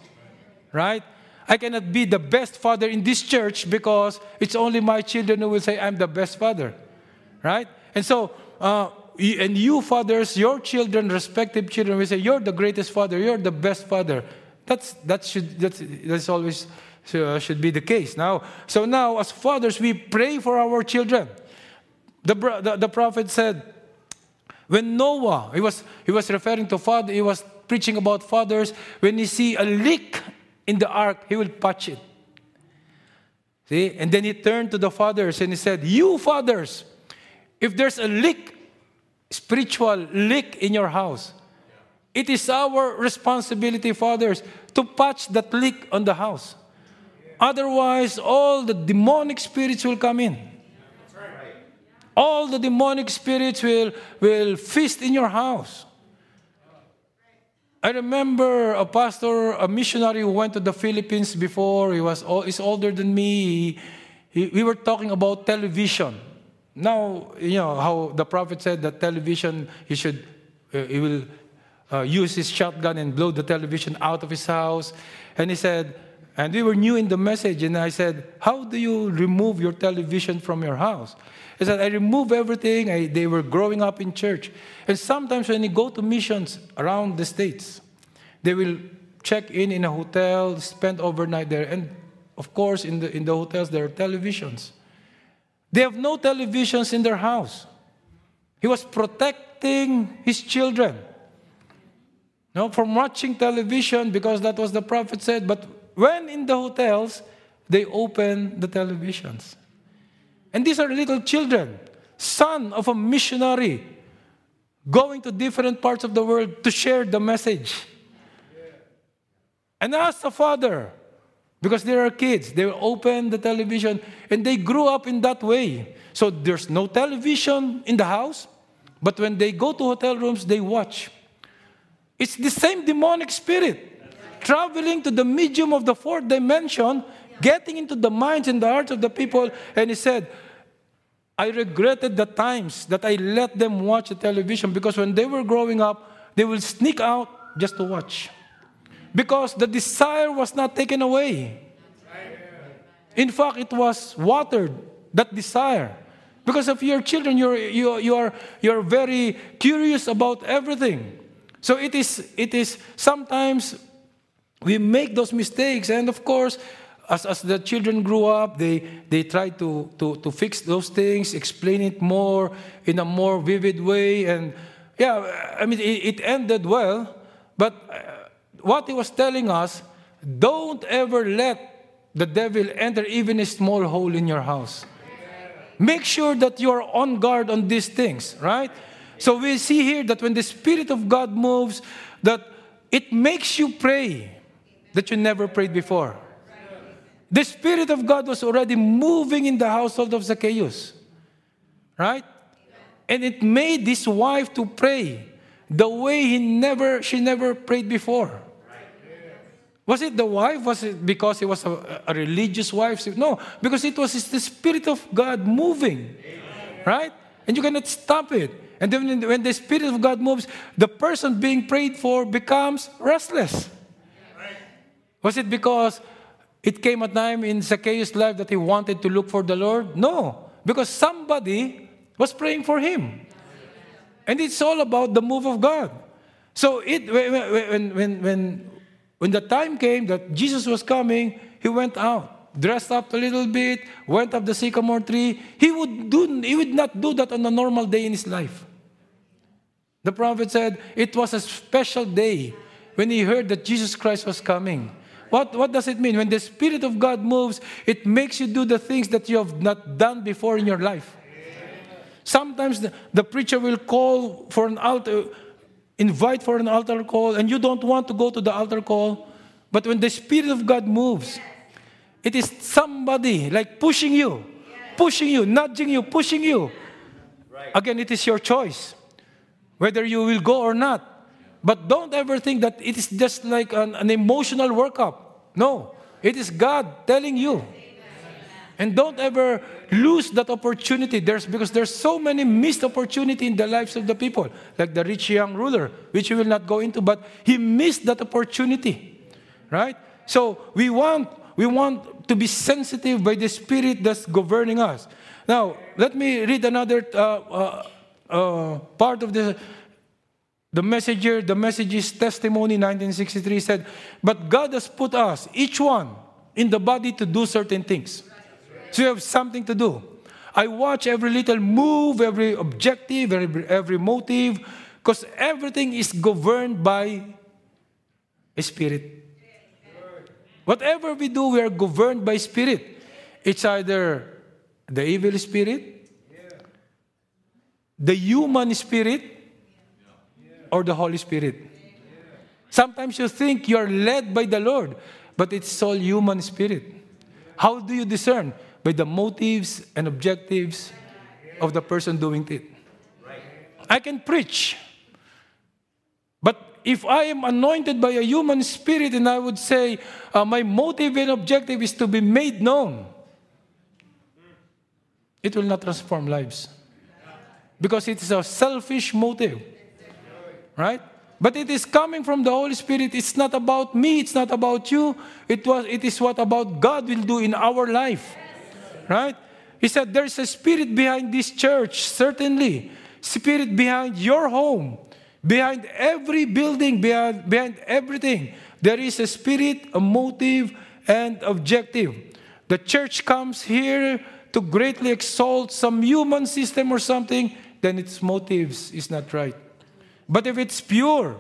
Right? I cannot be the best father in this church because it's only my children who will say, I'm the best father. Right? And so, uh, and you fathers, your children, respective children, will say, You're the greatest father, you're the best father. That's, that should, that's, that's always uh, should be the case. Now, so now, as fathers, we pray for our children. The, the, the prophet said, when Noah, he was, he was referring to father, he was preaching about fathers, when he see a leak in the ark, he will patch it. See? And then he turned to the fathers and he said, You fathers, if there's a leak, spiritual leak in your house, it is our responsibility, fathers, to patch that leak on the house. Otherwise, all the demonic spirits will come in. All the demonic spirits will, will feast in your house. I remember a pastor, a missionary who went to the Philippines before. He was he's older than me. He, he, we were talking about television. Now, you know how the prophet said that television, he should, uh, he will uh, use his shotgun and blow the television out of his house. And he said, and we were new in the message, and I said, How do you remove your television from your house? He said, I remove everything. I, they were growing up in church. And sometimes when you go to missions around the States, they will check in in a hotel, spend overnight there. And of course, in the, in the hotels, there are televisions. They have no televisions in their house. He was protecting his children no, from watching television because that was the prophet said. But when in the hotels, they open the televisions. And these are little children, son of a missionary, going to different parts of the world to share the message. And as a father, because there are kids, they will open the television and they grew up in that way. So there's no television in the house, but when they go to hotel rooms, they watch. It's the same demonic spirit traveling to the medium of the fourth dimension getting into the minds and the hearts of the people. And he said, I regretted the times that I let them watch the television because when they were growing up, they will sneak out just to watch. Because the desire was not taken away. In fact, it was watered, that desire. Because of your children, you're, you, you are, you're very curious about everything. So it is, it is sometimes we make those mistakes. And of course, as, as the children grew up, they, they try to, to, to fix those things, explain it more in a more vivid way. And yeah, I mean, it, it ended well. But uh, what he was telling us, don't ever let the devil enter even a small hole in your house. Make sure that you are on guard on these things, right? So we see here that when the Spirit of God moves, that it makes you pray that you never prayed before. The Spirit of God was already moving in the household of Zacchaeus, right? And it made this wife to pray the way he never, she never prayed before. Was it the wife? Was it because he was a, a religious wife? No, because it was the Spirit of God moving. Right? And you cannot stop it. And then when the Spirit of God moves, the person being prayed for becomes restless. Was it because it came a time in Zacchaeus' life that he wanted to look for the Lord? No, because somebody was praying for him. And it's all about the move of God. So it, when, when, when, when the time came that Jesus was coming, he went out, dressed up a little bit, went up the sycamore tree. He would, do, he would not do that on a normal day in his life. The prophet said it was a special day when he heard that Jesus Christ was coming. What, what does it mean? When the Spirit of God moves, it makes you do the things that you have not done before in your life. Sometimes the, the preacher will call for an altar invite for an altar call and you don't want to go to the altar call, but when the Spirit of God moves, it is somebody like pushing you, pushing you, nudging you, pushing you. Again, it is your choice whether you will go or not. But don't ever think that it is just like an, an emotional workup. No, it is God telling you. And don't ever lose that opportunity. There's because there's so many missed opportunity in the lives of the people, like the rich young ruler, which we will not go into, but he missed that opportunity. Right? So we want we want to be sensitive by the spirit that's governing us. Now, let me read another uh, uh, uh, part of the the messenger, the message's testimony, 1963 said, But God has put us, each one, in the body to do certain things. So you have something to do. I watch every little move, every objective, every, every motive, because everything is governed by a spirit. Whatever we do, we are governed by spirit. It's either the evil spirit, the human spirit, or the Holy Spirit. Sometimes you think you're led by the Lord, but it's all human spirit. How do you discern? by the motives and objectives of the person doing it. I can preach, but if I am anointed by a human spirit and I would say, uh, my motive and objective is to be made known, it will not transform lives. Because it is a selfish motive. Right? But it is coming from the Holy Spirit. It's not about me, it's not about you. It, was, it is what about God will do in our life. Right? He said, There's a spirit behind this church, certainly. Spirit behind your home, behind every building, behind, behind everything. There is a spirit, a motive, and objective. The church comes here to greatly exalt some human system or something, then its motives is not right. But if it's pure,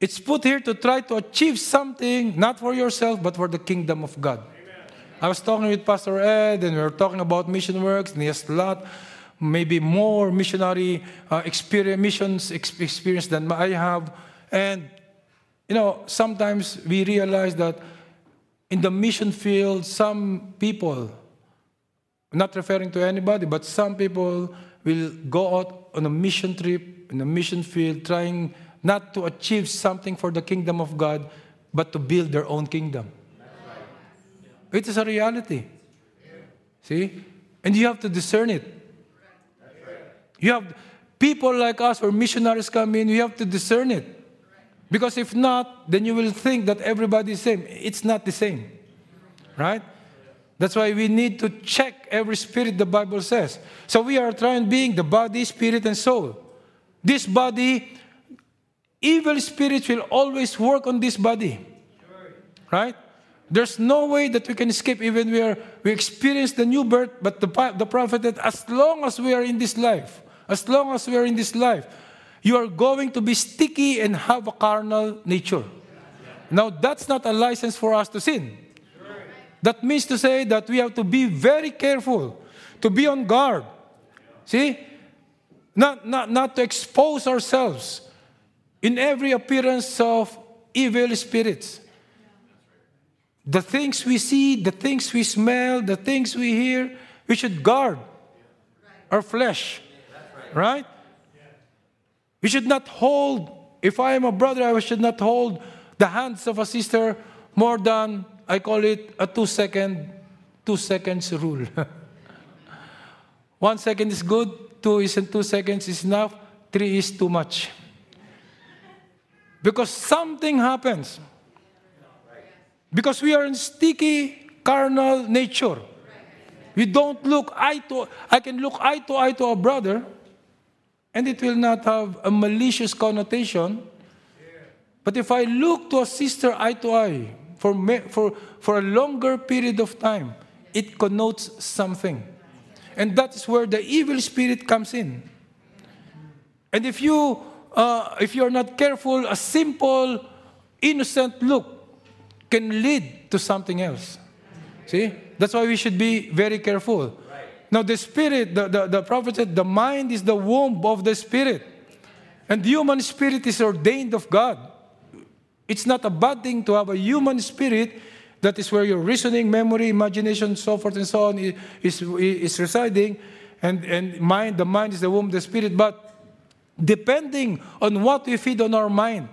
it's put here to try to achieve something, not for yourself, but for the kingdom of God. I was talking with Pastor Ed, and we were talking about mission works, and he has a lot, maybe more missionary uh, experience, missions experience than I have. And, you know, sometimes we realize that in the mission field, some people, not referring to anybody, but some people will go out on a mission trip in a mission field trying not to achieve something for the kingdom of God, but to build their own kingdom. It is a reality. See? And you have to discern it. You have people like us or missionaries come in, you have to discern it. Because if not, then you will think that everybody is the same. It's not the same. Right? That's why we need to check every spirit, the Bible says. So we are trying being the body, spirit, and soul. This body, evil spirits will always work on this body. Right? There's no way that we can escape even we are we experience the new birth, but the, the prophet that as long as we are in this life, as long as we are in this life, you are going to be sticky and have a carnal nature. Now that's not a license for us to sin. That means to say that we have to be very careful, to be on guard. See? Not, not, not to expose ourselves in every appearance of evil spirits. The things we see, the things we smell, the things we hear, we should guard our flesh. Right? We should not hold, if I am a brother, I should not hold the hands of a sister more than, I call it a two second, two seconds rule. One second is good, two is two seconds is enough, three is too much. Because something happens. Because we are in sticky carnal nature. We don't look eye to I can look eye to eye to a brother and it will not have a malicious connotation. But if I look to a sister eye to eye for, for, for a longer period of time, it connotes something. And that is where the evil spirit comes in. And if you uh, if you're not careful, a simple, innocent look can lead to something else. See? That's why we should be very careful. Now, the spirit, the, the, the prophet said, the mind is the womb of the spirit. And the human spirit is ordained of God. It's not a bad thing to have a human spirit that is where your reasoning, memory, imagination, so forth and so on is, is, residing. And, and mind, the mind is the womb the spirit. But depending on what we feed on our mind,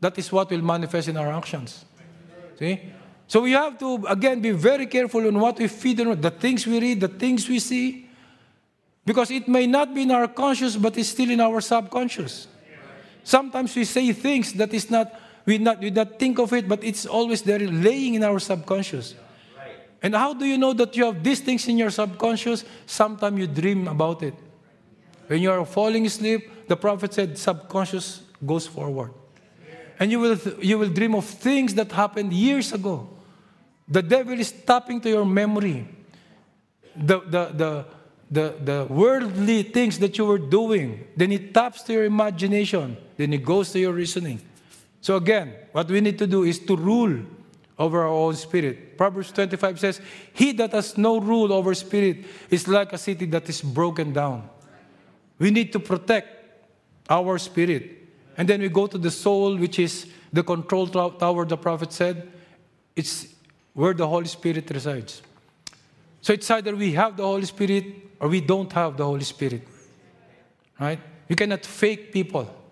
that is what will manifest in our actions. See? So we have to, again, be very careful on what we feed on, the things we read, the things we see, because it may not be in our conscious, but it's still in our subconscious. Sometimes we say things that is not, we not, we not think of it, but it's always there laying in our subconscious. And how do you know that you have these things in your subconscious? Sometimes you dream about it. When you are falling asleep, the prophet said subconscious goes forward and you will, you will dream of things that happened years ago. The devil is tapping to your memory. The, the, the, the, the worldly things that you were doing. Then it taps to your imagination. Then it goes to your reasoning. So again, what we need to do is to rule over our own spirit. Proverbs 25 says, He that has no rule over spirit is like a city that is broken down. We need to protect our spirit. And then we go to the soul, which is the control tower, the prophet said. It's where the Holy Spirit resides. So it's either we have the Holy Spirit or we don't have the Holy Spirit. Right? You cannot fake people.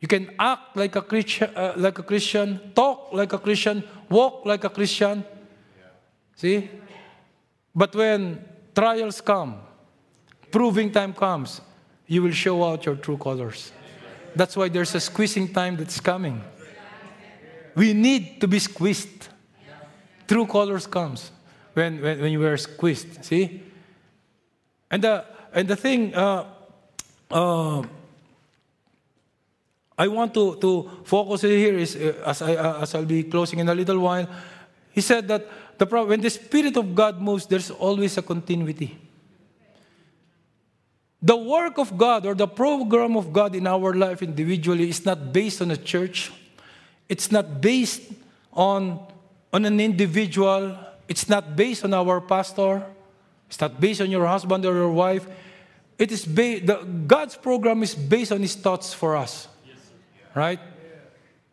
You can act like a Christian, uh, like a Christian, talk like a Christian, walk like a Christian. See? But when trials come, proving time comes, you will show out your true colors. That's why there's a squeezing time that's coming. We need to be squeezed. True colors comes when, when, when you are squeezed. See? And the, and the thing, uh, uh, I want to, to focus here is, uh, as, I, uh, as I'll be closing in a little while, he said that the, when the Spirit of God moves, there's always a continuity. The work of God or the program of God in our life individually is not based on a church. It's not based on, on an individual. It's not based on our pastor. It's not based on your husband or your wife. It is ba- the, God's program is based on His thoughts for us. Right?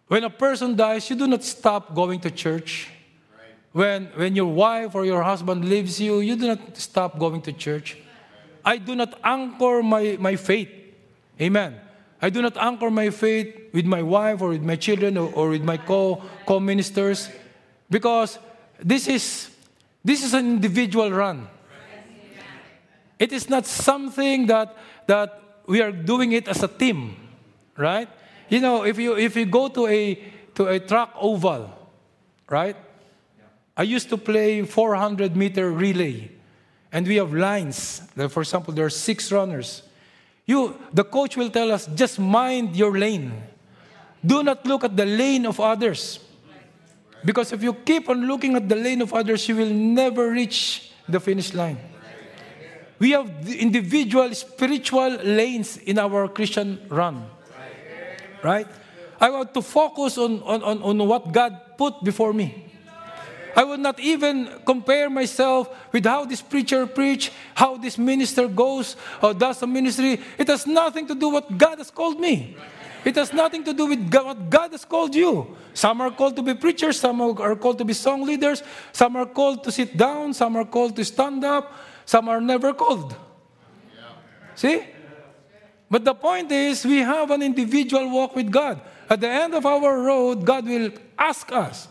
When a person dies, you do not stop going to church. When, when your wife or your husband leaves you, you do not stop going to church. I do not anchor my, my faith. Amen. I do not anchor my faith with my wife or with my children or, or with my co, co-ministers because this is, this is an individual run. It is not something that, that we are doing it as a team, right? You know, if you, if you go to a, to a track oval, right? I used to play 400 meter relay, and we have lines. For example, there are six runners. You, the coach will tell us, just mind your lane. Do not look at the lane of others. Because if you keep on looking at the lane of others, you will never reach the finish line. We have individual spiritual lanes in our Christian run. Right? I want to focus on, on, on, on what God put before me. I will not even compare myself with how this preacher preach, how this minister goes or does the ministry. It has nothing to do with what God has called me. It has nothing to do with God, what God has called you. Some are called to be preachers, some are called to be song leaders, some are called to sit down, some are called to stand up, some are never called. See? But the point is, we have an individual walk with God. At the end of our road, God will ask us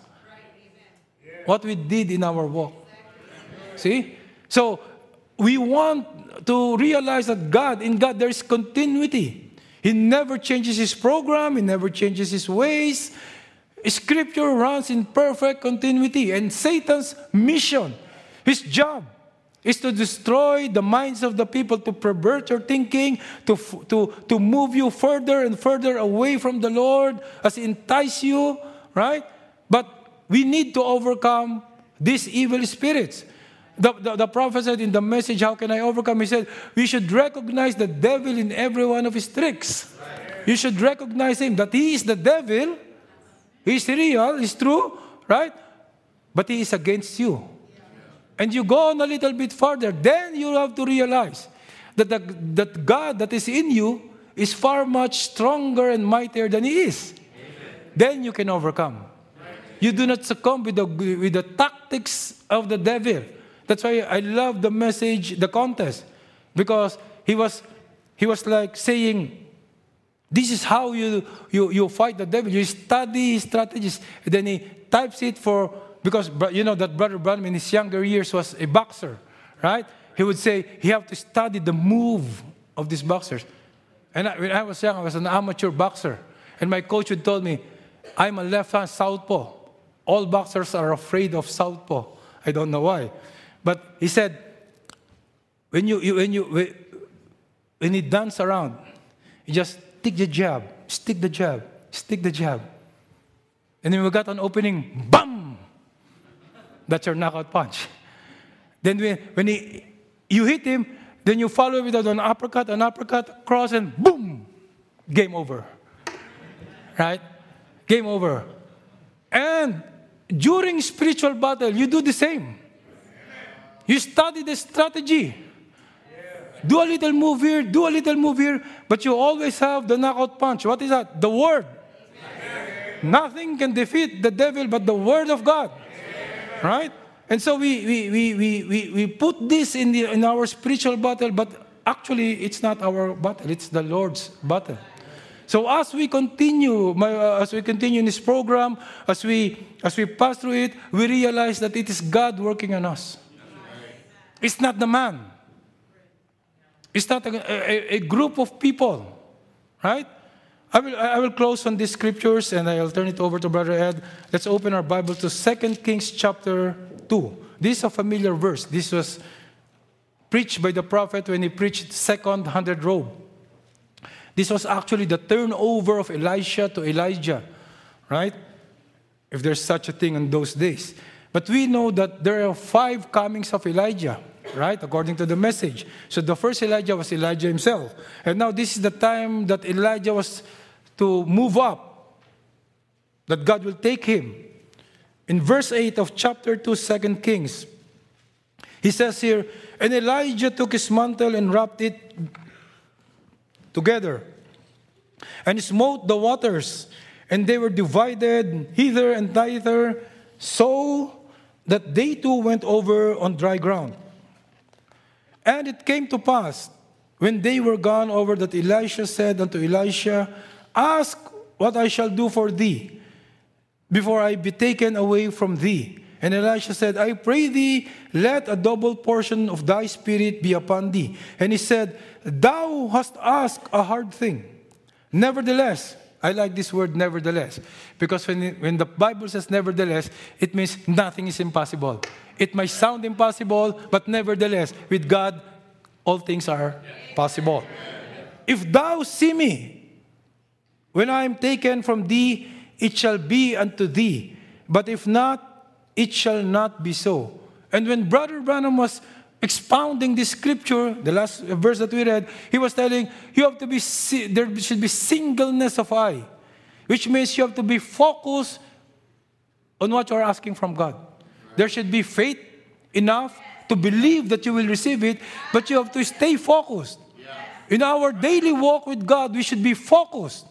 what we did in our walk. See? So, we want to realize that God, in God, there is continuity. He never changes his program, he never changes his ways. Scripture runs in perfect continuity. And Satan's mission, his job, is to destroy the minds of the people, to pervert your thinking, to, to, to move you further and further away from the Lord, as entice you, right? But we need to overcome these evil spirits. The, the, the, prophet said in the message, How can I overcome? He said, We should recognize the devil in every one of his tricks. You should recognize him that he is the devil, he's real, he's true, right? But he is against you and you go on a little bit further, then you have to realize that, the, that God that is in you is far much stronger and mightier than He is. Amen. Then you can overcome. You do not succumb with the, with the tactics of the devil. That's why I love the message, the contest, because he was, he was like saying, this is how you, you, you fight the devil. You study his strategies. Then he types it for because you know that Brother Branham in his younger years was a boxer, right? He would say he have to study the move of these boxers. And I, when I was young, I was an amateur boxer. And my coach would tell me, I'm a left-hand southpaw. All boxers are afraid of southpaw. I don't know why. But he said, when you, you when you when you dance around, you just stick the jab, stick the jab, stick the jab. And then we got an opening, bam! That's your knockout punch. Then when, when he, you hit him, then you follow with an uppercut, an uppercut, cross, and boom, game over. Right? Game over. And during spiritual battle, you do the same. You study the strategy. Do a little move here, do a little move here, but you always have the knockout punch. What is that? The word. Nothing can defeat the devil but the word of God. Right? And so we, we, we, we, we, we put this in, the, in our spiritual battle, but actually it's not our battle, it's the Lord's battle. So as we continue, uh, as we continue in this program, as we, as we pass through it, we realize that it is God working on us. It's not the man. It's not a, a, a group of people, right? I will, I will close on these scriptures and I'll turn it over to Brother Ed. Let's open our Bible to 2 Kings chapter 2. This is a familiar verse. This was preached by the prophet when he preached second hundred robe. This was actually the turnover of Elisha to Elijah, right? If there's such a thing in those days. But we know that there are five comings of Elijah, right? According to the message. So the first Elijah was Elijah himself. And now this is the time that Elijah was to move up, that God will take him. In verse 8 of chapter 2, 2 Kings, he says here, And Elijah took his mantle and wrapped it together, and smote the waters, and they were divided hither and thither, so that they too went over on dry ground. And it came to pass, when they were gone over, that Elisha said unto Elisha, Ask what I shall do for thee before I be taken away from thee. And Elisha said, I pray thee, let a double portion of thy spirit be upon thee. And he said, Thou hast asked a hard thing. Nevertheless, I like this word nevertheless because when, when the Bible says nevertheless, it means nothing is impossible. It may sound impossible, but nevertheless, with God, all things are possible. If thou see me, when I am taken from thee, it shall be unto thee. But if not, it shall not be so. And when Brother Branham was expounding this scripture, the last verse that we read, he was telling you have to be there should be singleness of eye, which means you have to be focused on what you are asking from God. There should be faith enough to believe that you will receive it, but you have to stay focused. In our daily walk with God, we should be focused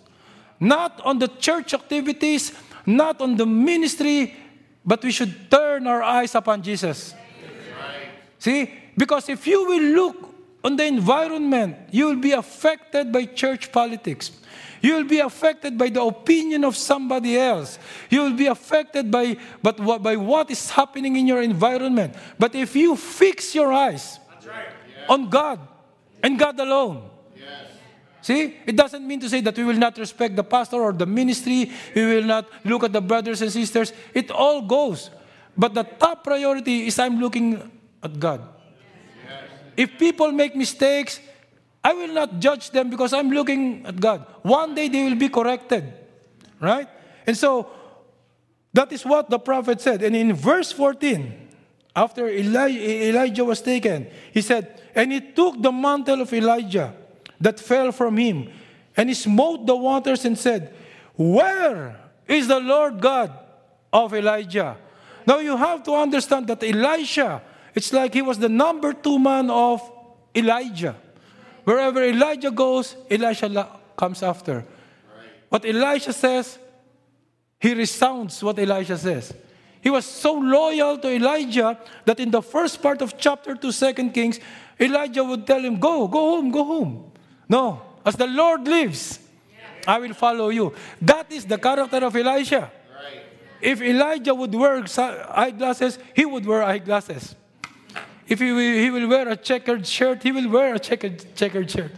not on the church activities, not on the ministry, but we should turn our eyes upon Jesus. See? Because if you will look on the environment, you will be affected by church politics. You will be affected by the opinion of somebody else. You will be affected by, but by what is happening in your environment. But if you fix your eyes right. on God and God alone, See, it doesn't mean to say that we will not respect the pastor or the ministry, we will not look at the brothers and sisters. It all goes. But the top priority is I'm looking at God. If people make mistakes, I will not judge them because I'm looking at God. One day they will be corrected. Right? And so, that is what the prophet said. And in verse 14, after Elijah was taken, he said, And he took the mantle of Elijah that fell from him, and he smote the waters and said, Where is the Lord God of Elijah? Now you have to understand that Elisha, it's like he was the number two man of Elijah. Wherever Elijah goes, Elisha comes after. What Elisha says, he resounds what Elisha says. He was so loyal to Elijah that in the first part of chapter 2, 2 Kings, Elijah would tell him, Go, go home, go home. No, as the Lord lives, I will follow you. That is the character of Elisha. If Elijah would wear eyeglasses, he would wear eyeglasses. If he will, he will wear a checkered shirt, he will wear a checkered, checkered shirt.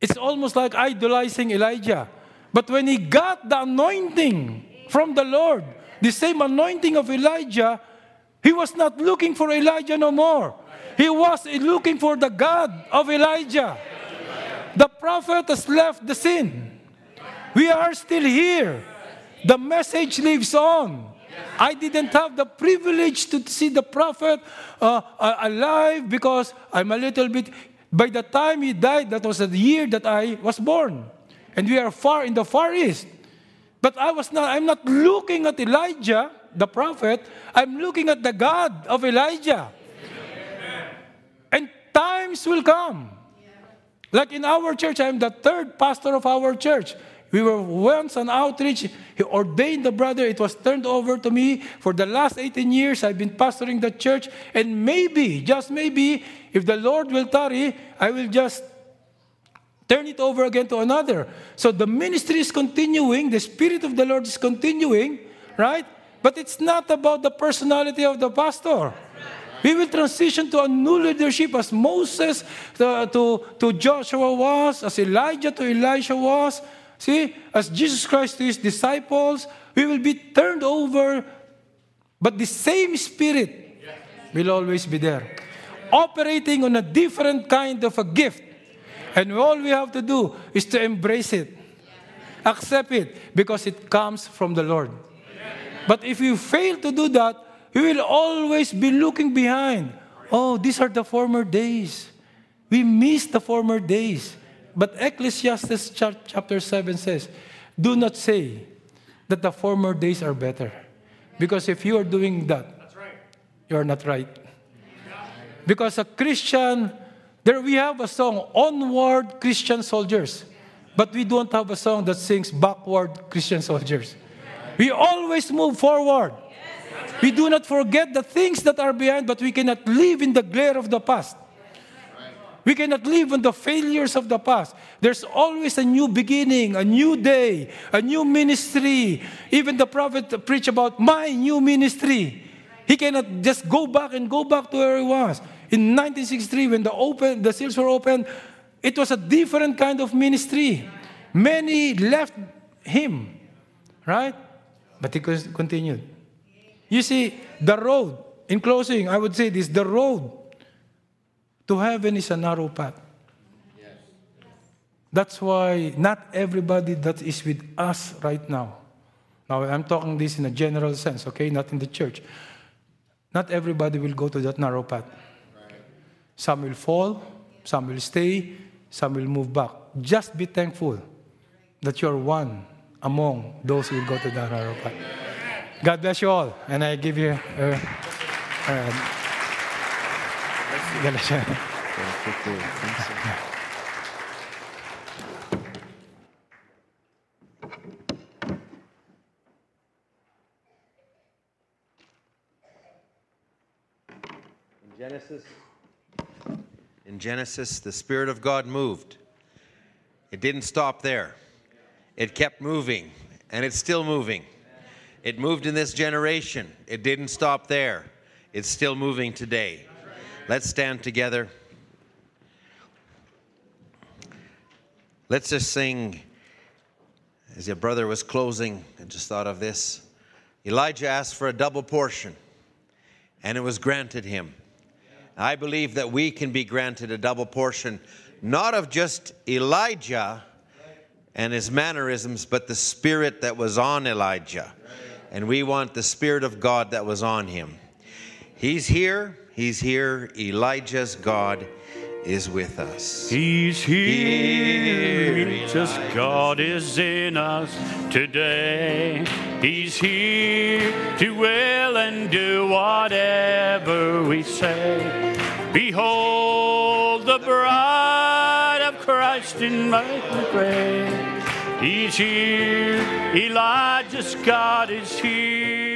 It's almost like idolizing Elijah. But when he got the anointing from the Lord, the same anointing of Elijah, he was not looking for Elijah no more. He was looking for the God of Elijah. The prophet has left the scene. We are still here. The message lives on. I didn't have the privilege to see the prophet uh, alive because I'm a little bit. By the time he died, that was the year that I was born. And we are far in the far east. But I was not, I'm not looking at Elijah, the prophet, I'm looking at the God of Elijah. Amen. And times will come like in our church, I'm the third pastor of our church. We were once on outreach. He ordained the brother. It was turned over to me. For the last 18 years, I've been pastoring the church. And maybe, just maybe, if the Lord will tarry, I will just turn it over again to another. So the ministry is continuing. The Spirit of the Lord is continuing, right? But it's not about the personality of the pastor. We will transition to a new leadership as Moses to, to, to Joshua was, as Elijah to Elisha was. See, as Jesus Christ to his disciples, we will be turned over, but the same Spirit will always be there, operating on a different kind of a gift. And all we have to do is to embrace it, accept it, because it comes from the Lord. But if you fail to do that, we will always be looking behind. Oh, these are the former days. We miss the former days. But Ecclesiastes chapter 7 says, Do not say that the former days are better. Because if you are doing that, you are not right. Because a Christian, there we have a song, Onward Christian Soldiers. But we don't have a song that sings Backward Christian Soldiers. We always move forward. We do not forget the things that are behind, but we cannot live in the glare of the past. We cannot live on the failures of the past. There's always a new beginning, a new day, a new ministry. Even the prophet preached about my new ministry. He cannot just go back and go back to where he was. In 1963, when the, open, the seals were opened, it was a different kind of ministry. Many left him, right? But he continued. You see, the road, in closing, I would say this the road to heaven is a narrow path. That's why not everybody that is with us right now. Now, I'm talking this in a general sense, okay? Not in the church. Not everybody will go to that narrow path. Some will fall, some will stay, some will move back. Just be thankful that you're one among those who will go to that narrow path. God bless you all. And I give you. Uh, uh, Genesis, in Genesis, the Spirit of God moved. It didn't stop there. It kept moving, and it's still moving. It moved in this generation. It didn't stop there. It's still moving today. Let's stand together. Let's just sing. As your brother was closing, I just thought of this. Elijah asked for a double portion, and it was granted him. I believe that we can be granted a double portion, not of just Elijah and his mannerisms, but the spirit that was on Elijah. And we want the spirit of God that was on him. He's here, he's here. Elijah's God is with us. He's here. Just God is in us today. He's here to will and do whatever we say. Behold the bride of Christ in my prayer. He's here. Elijah's God is here.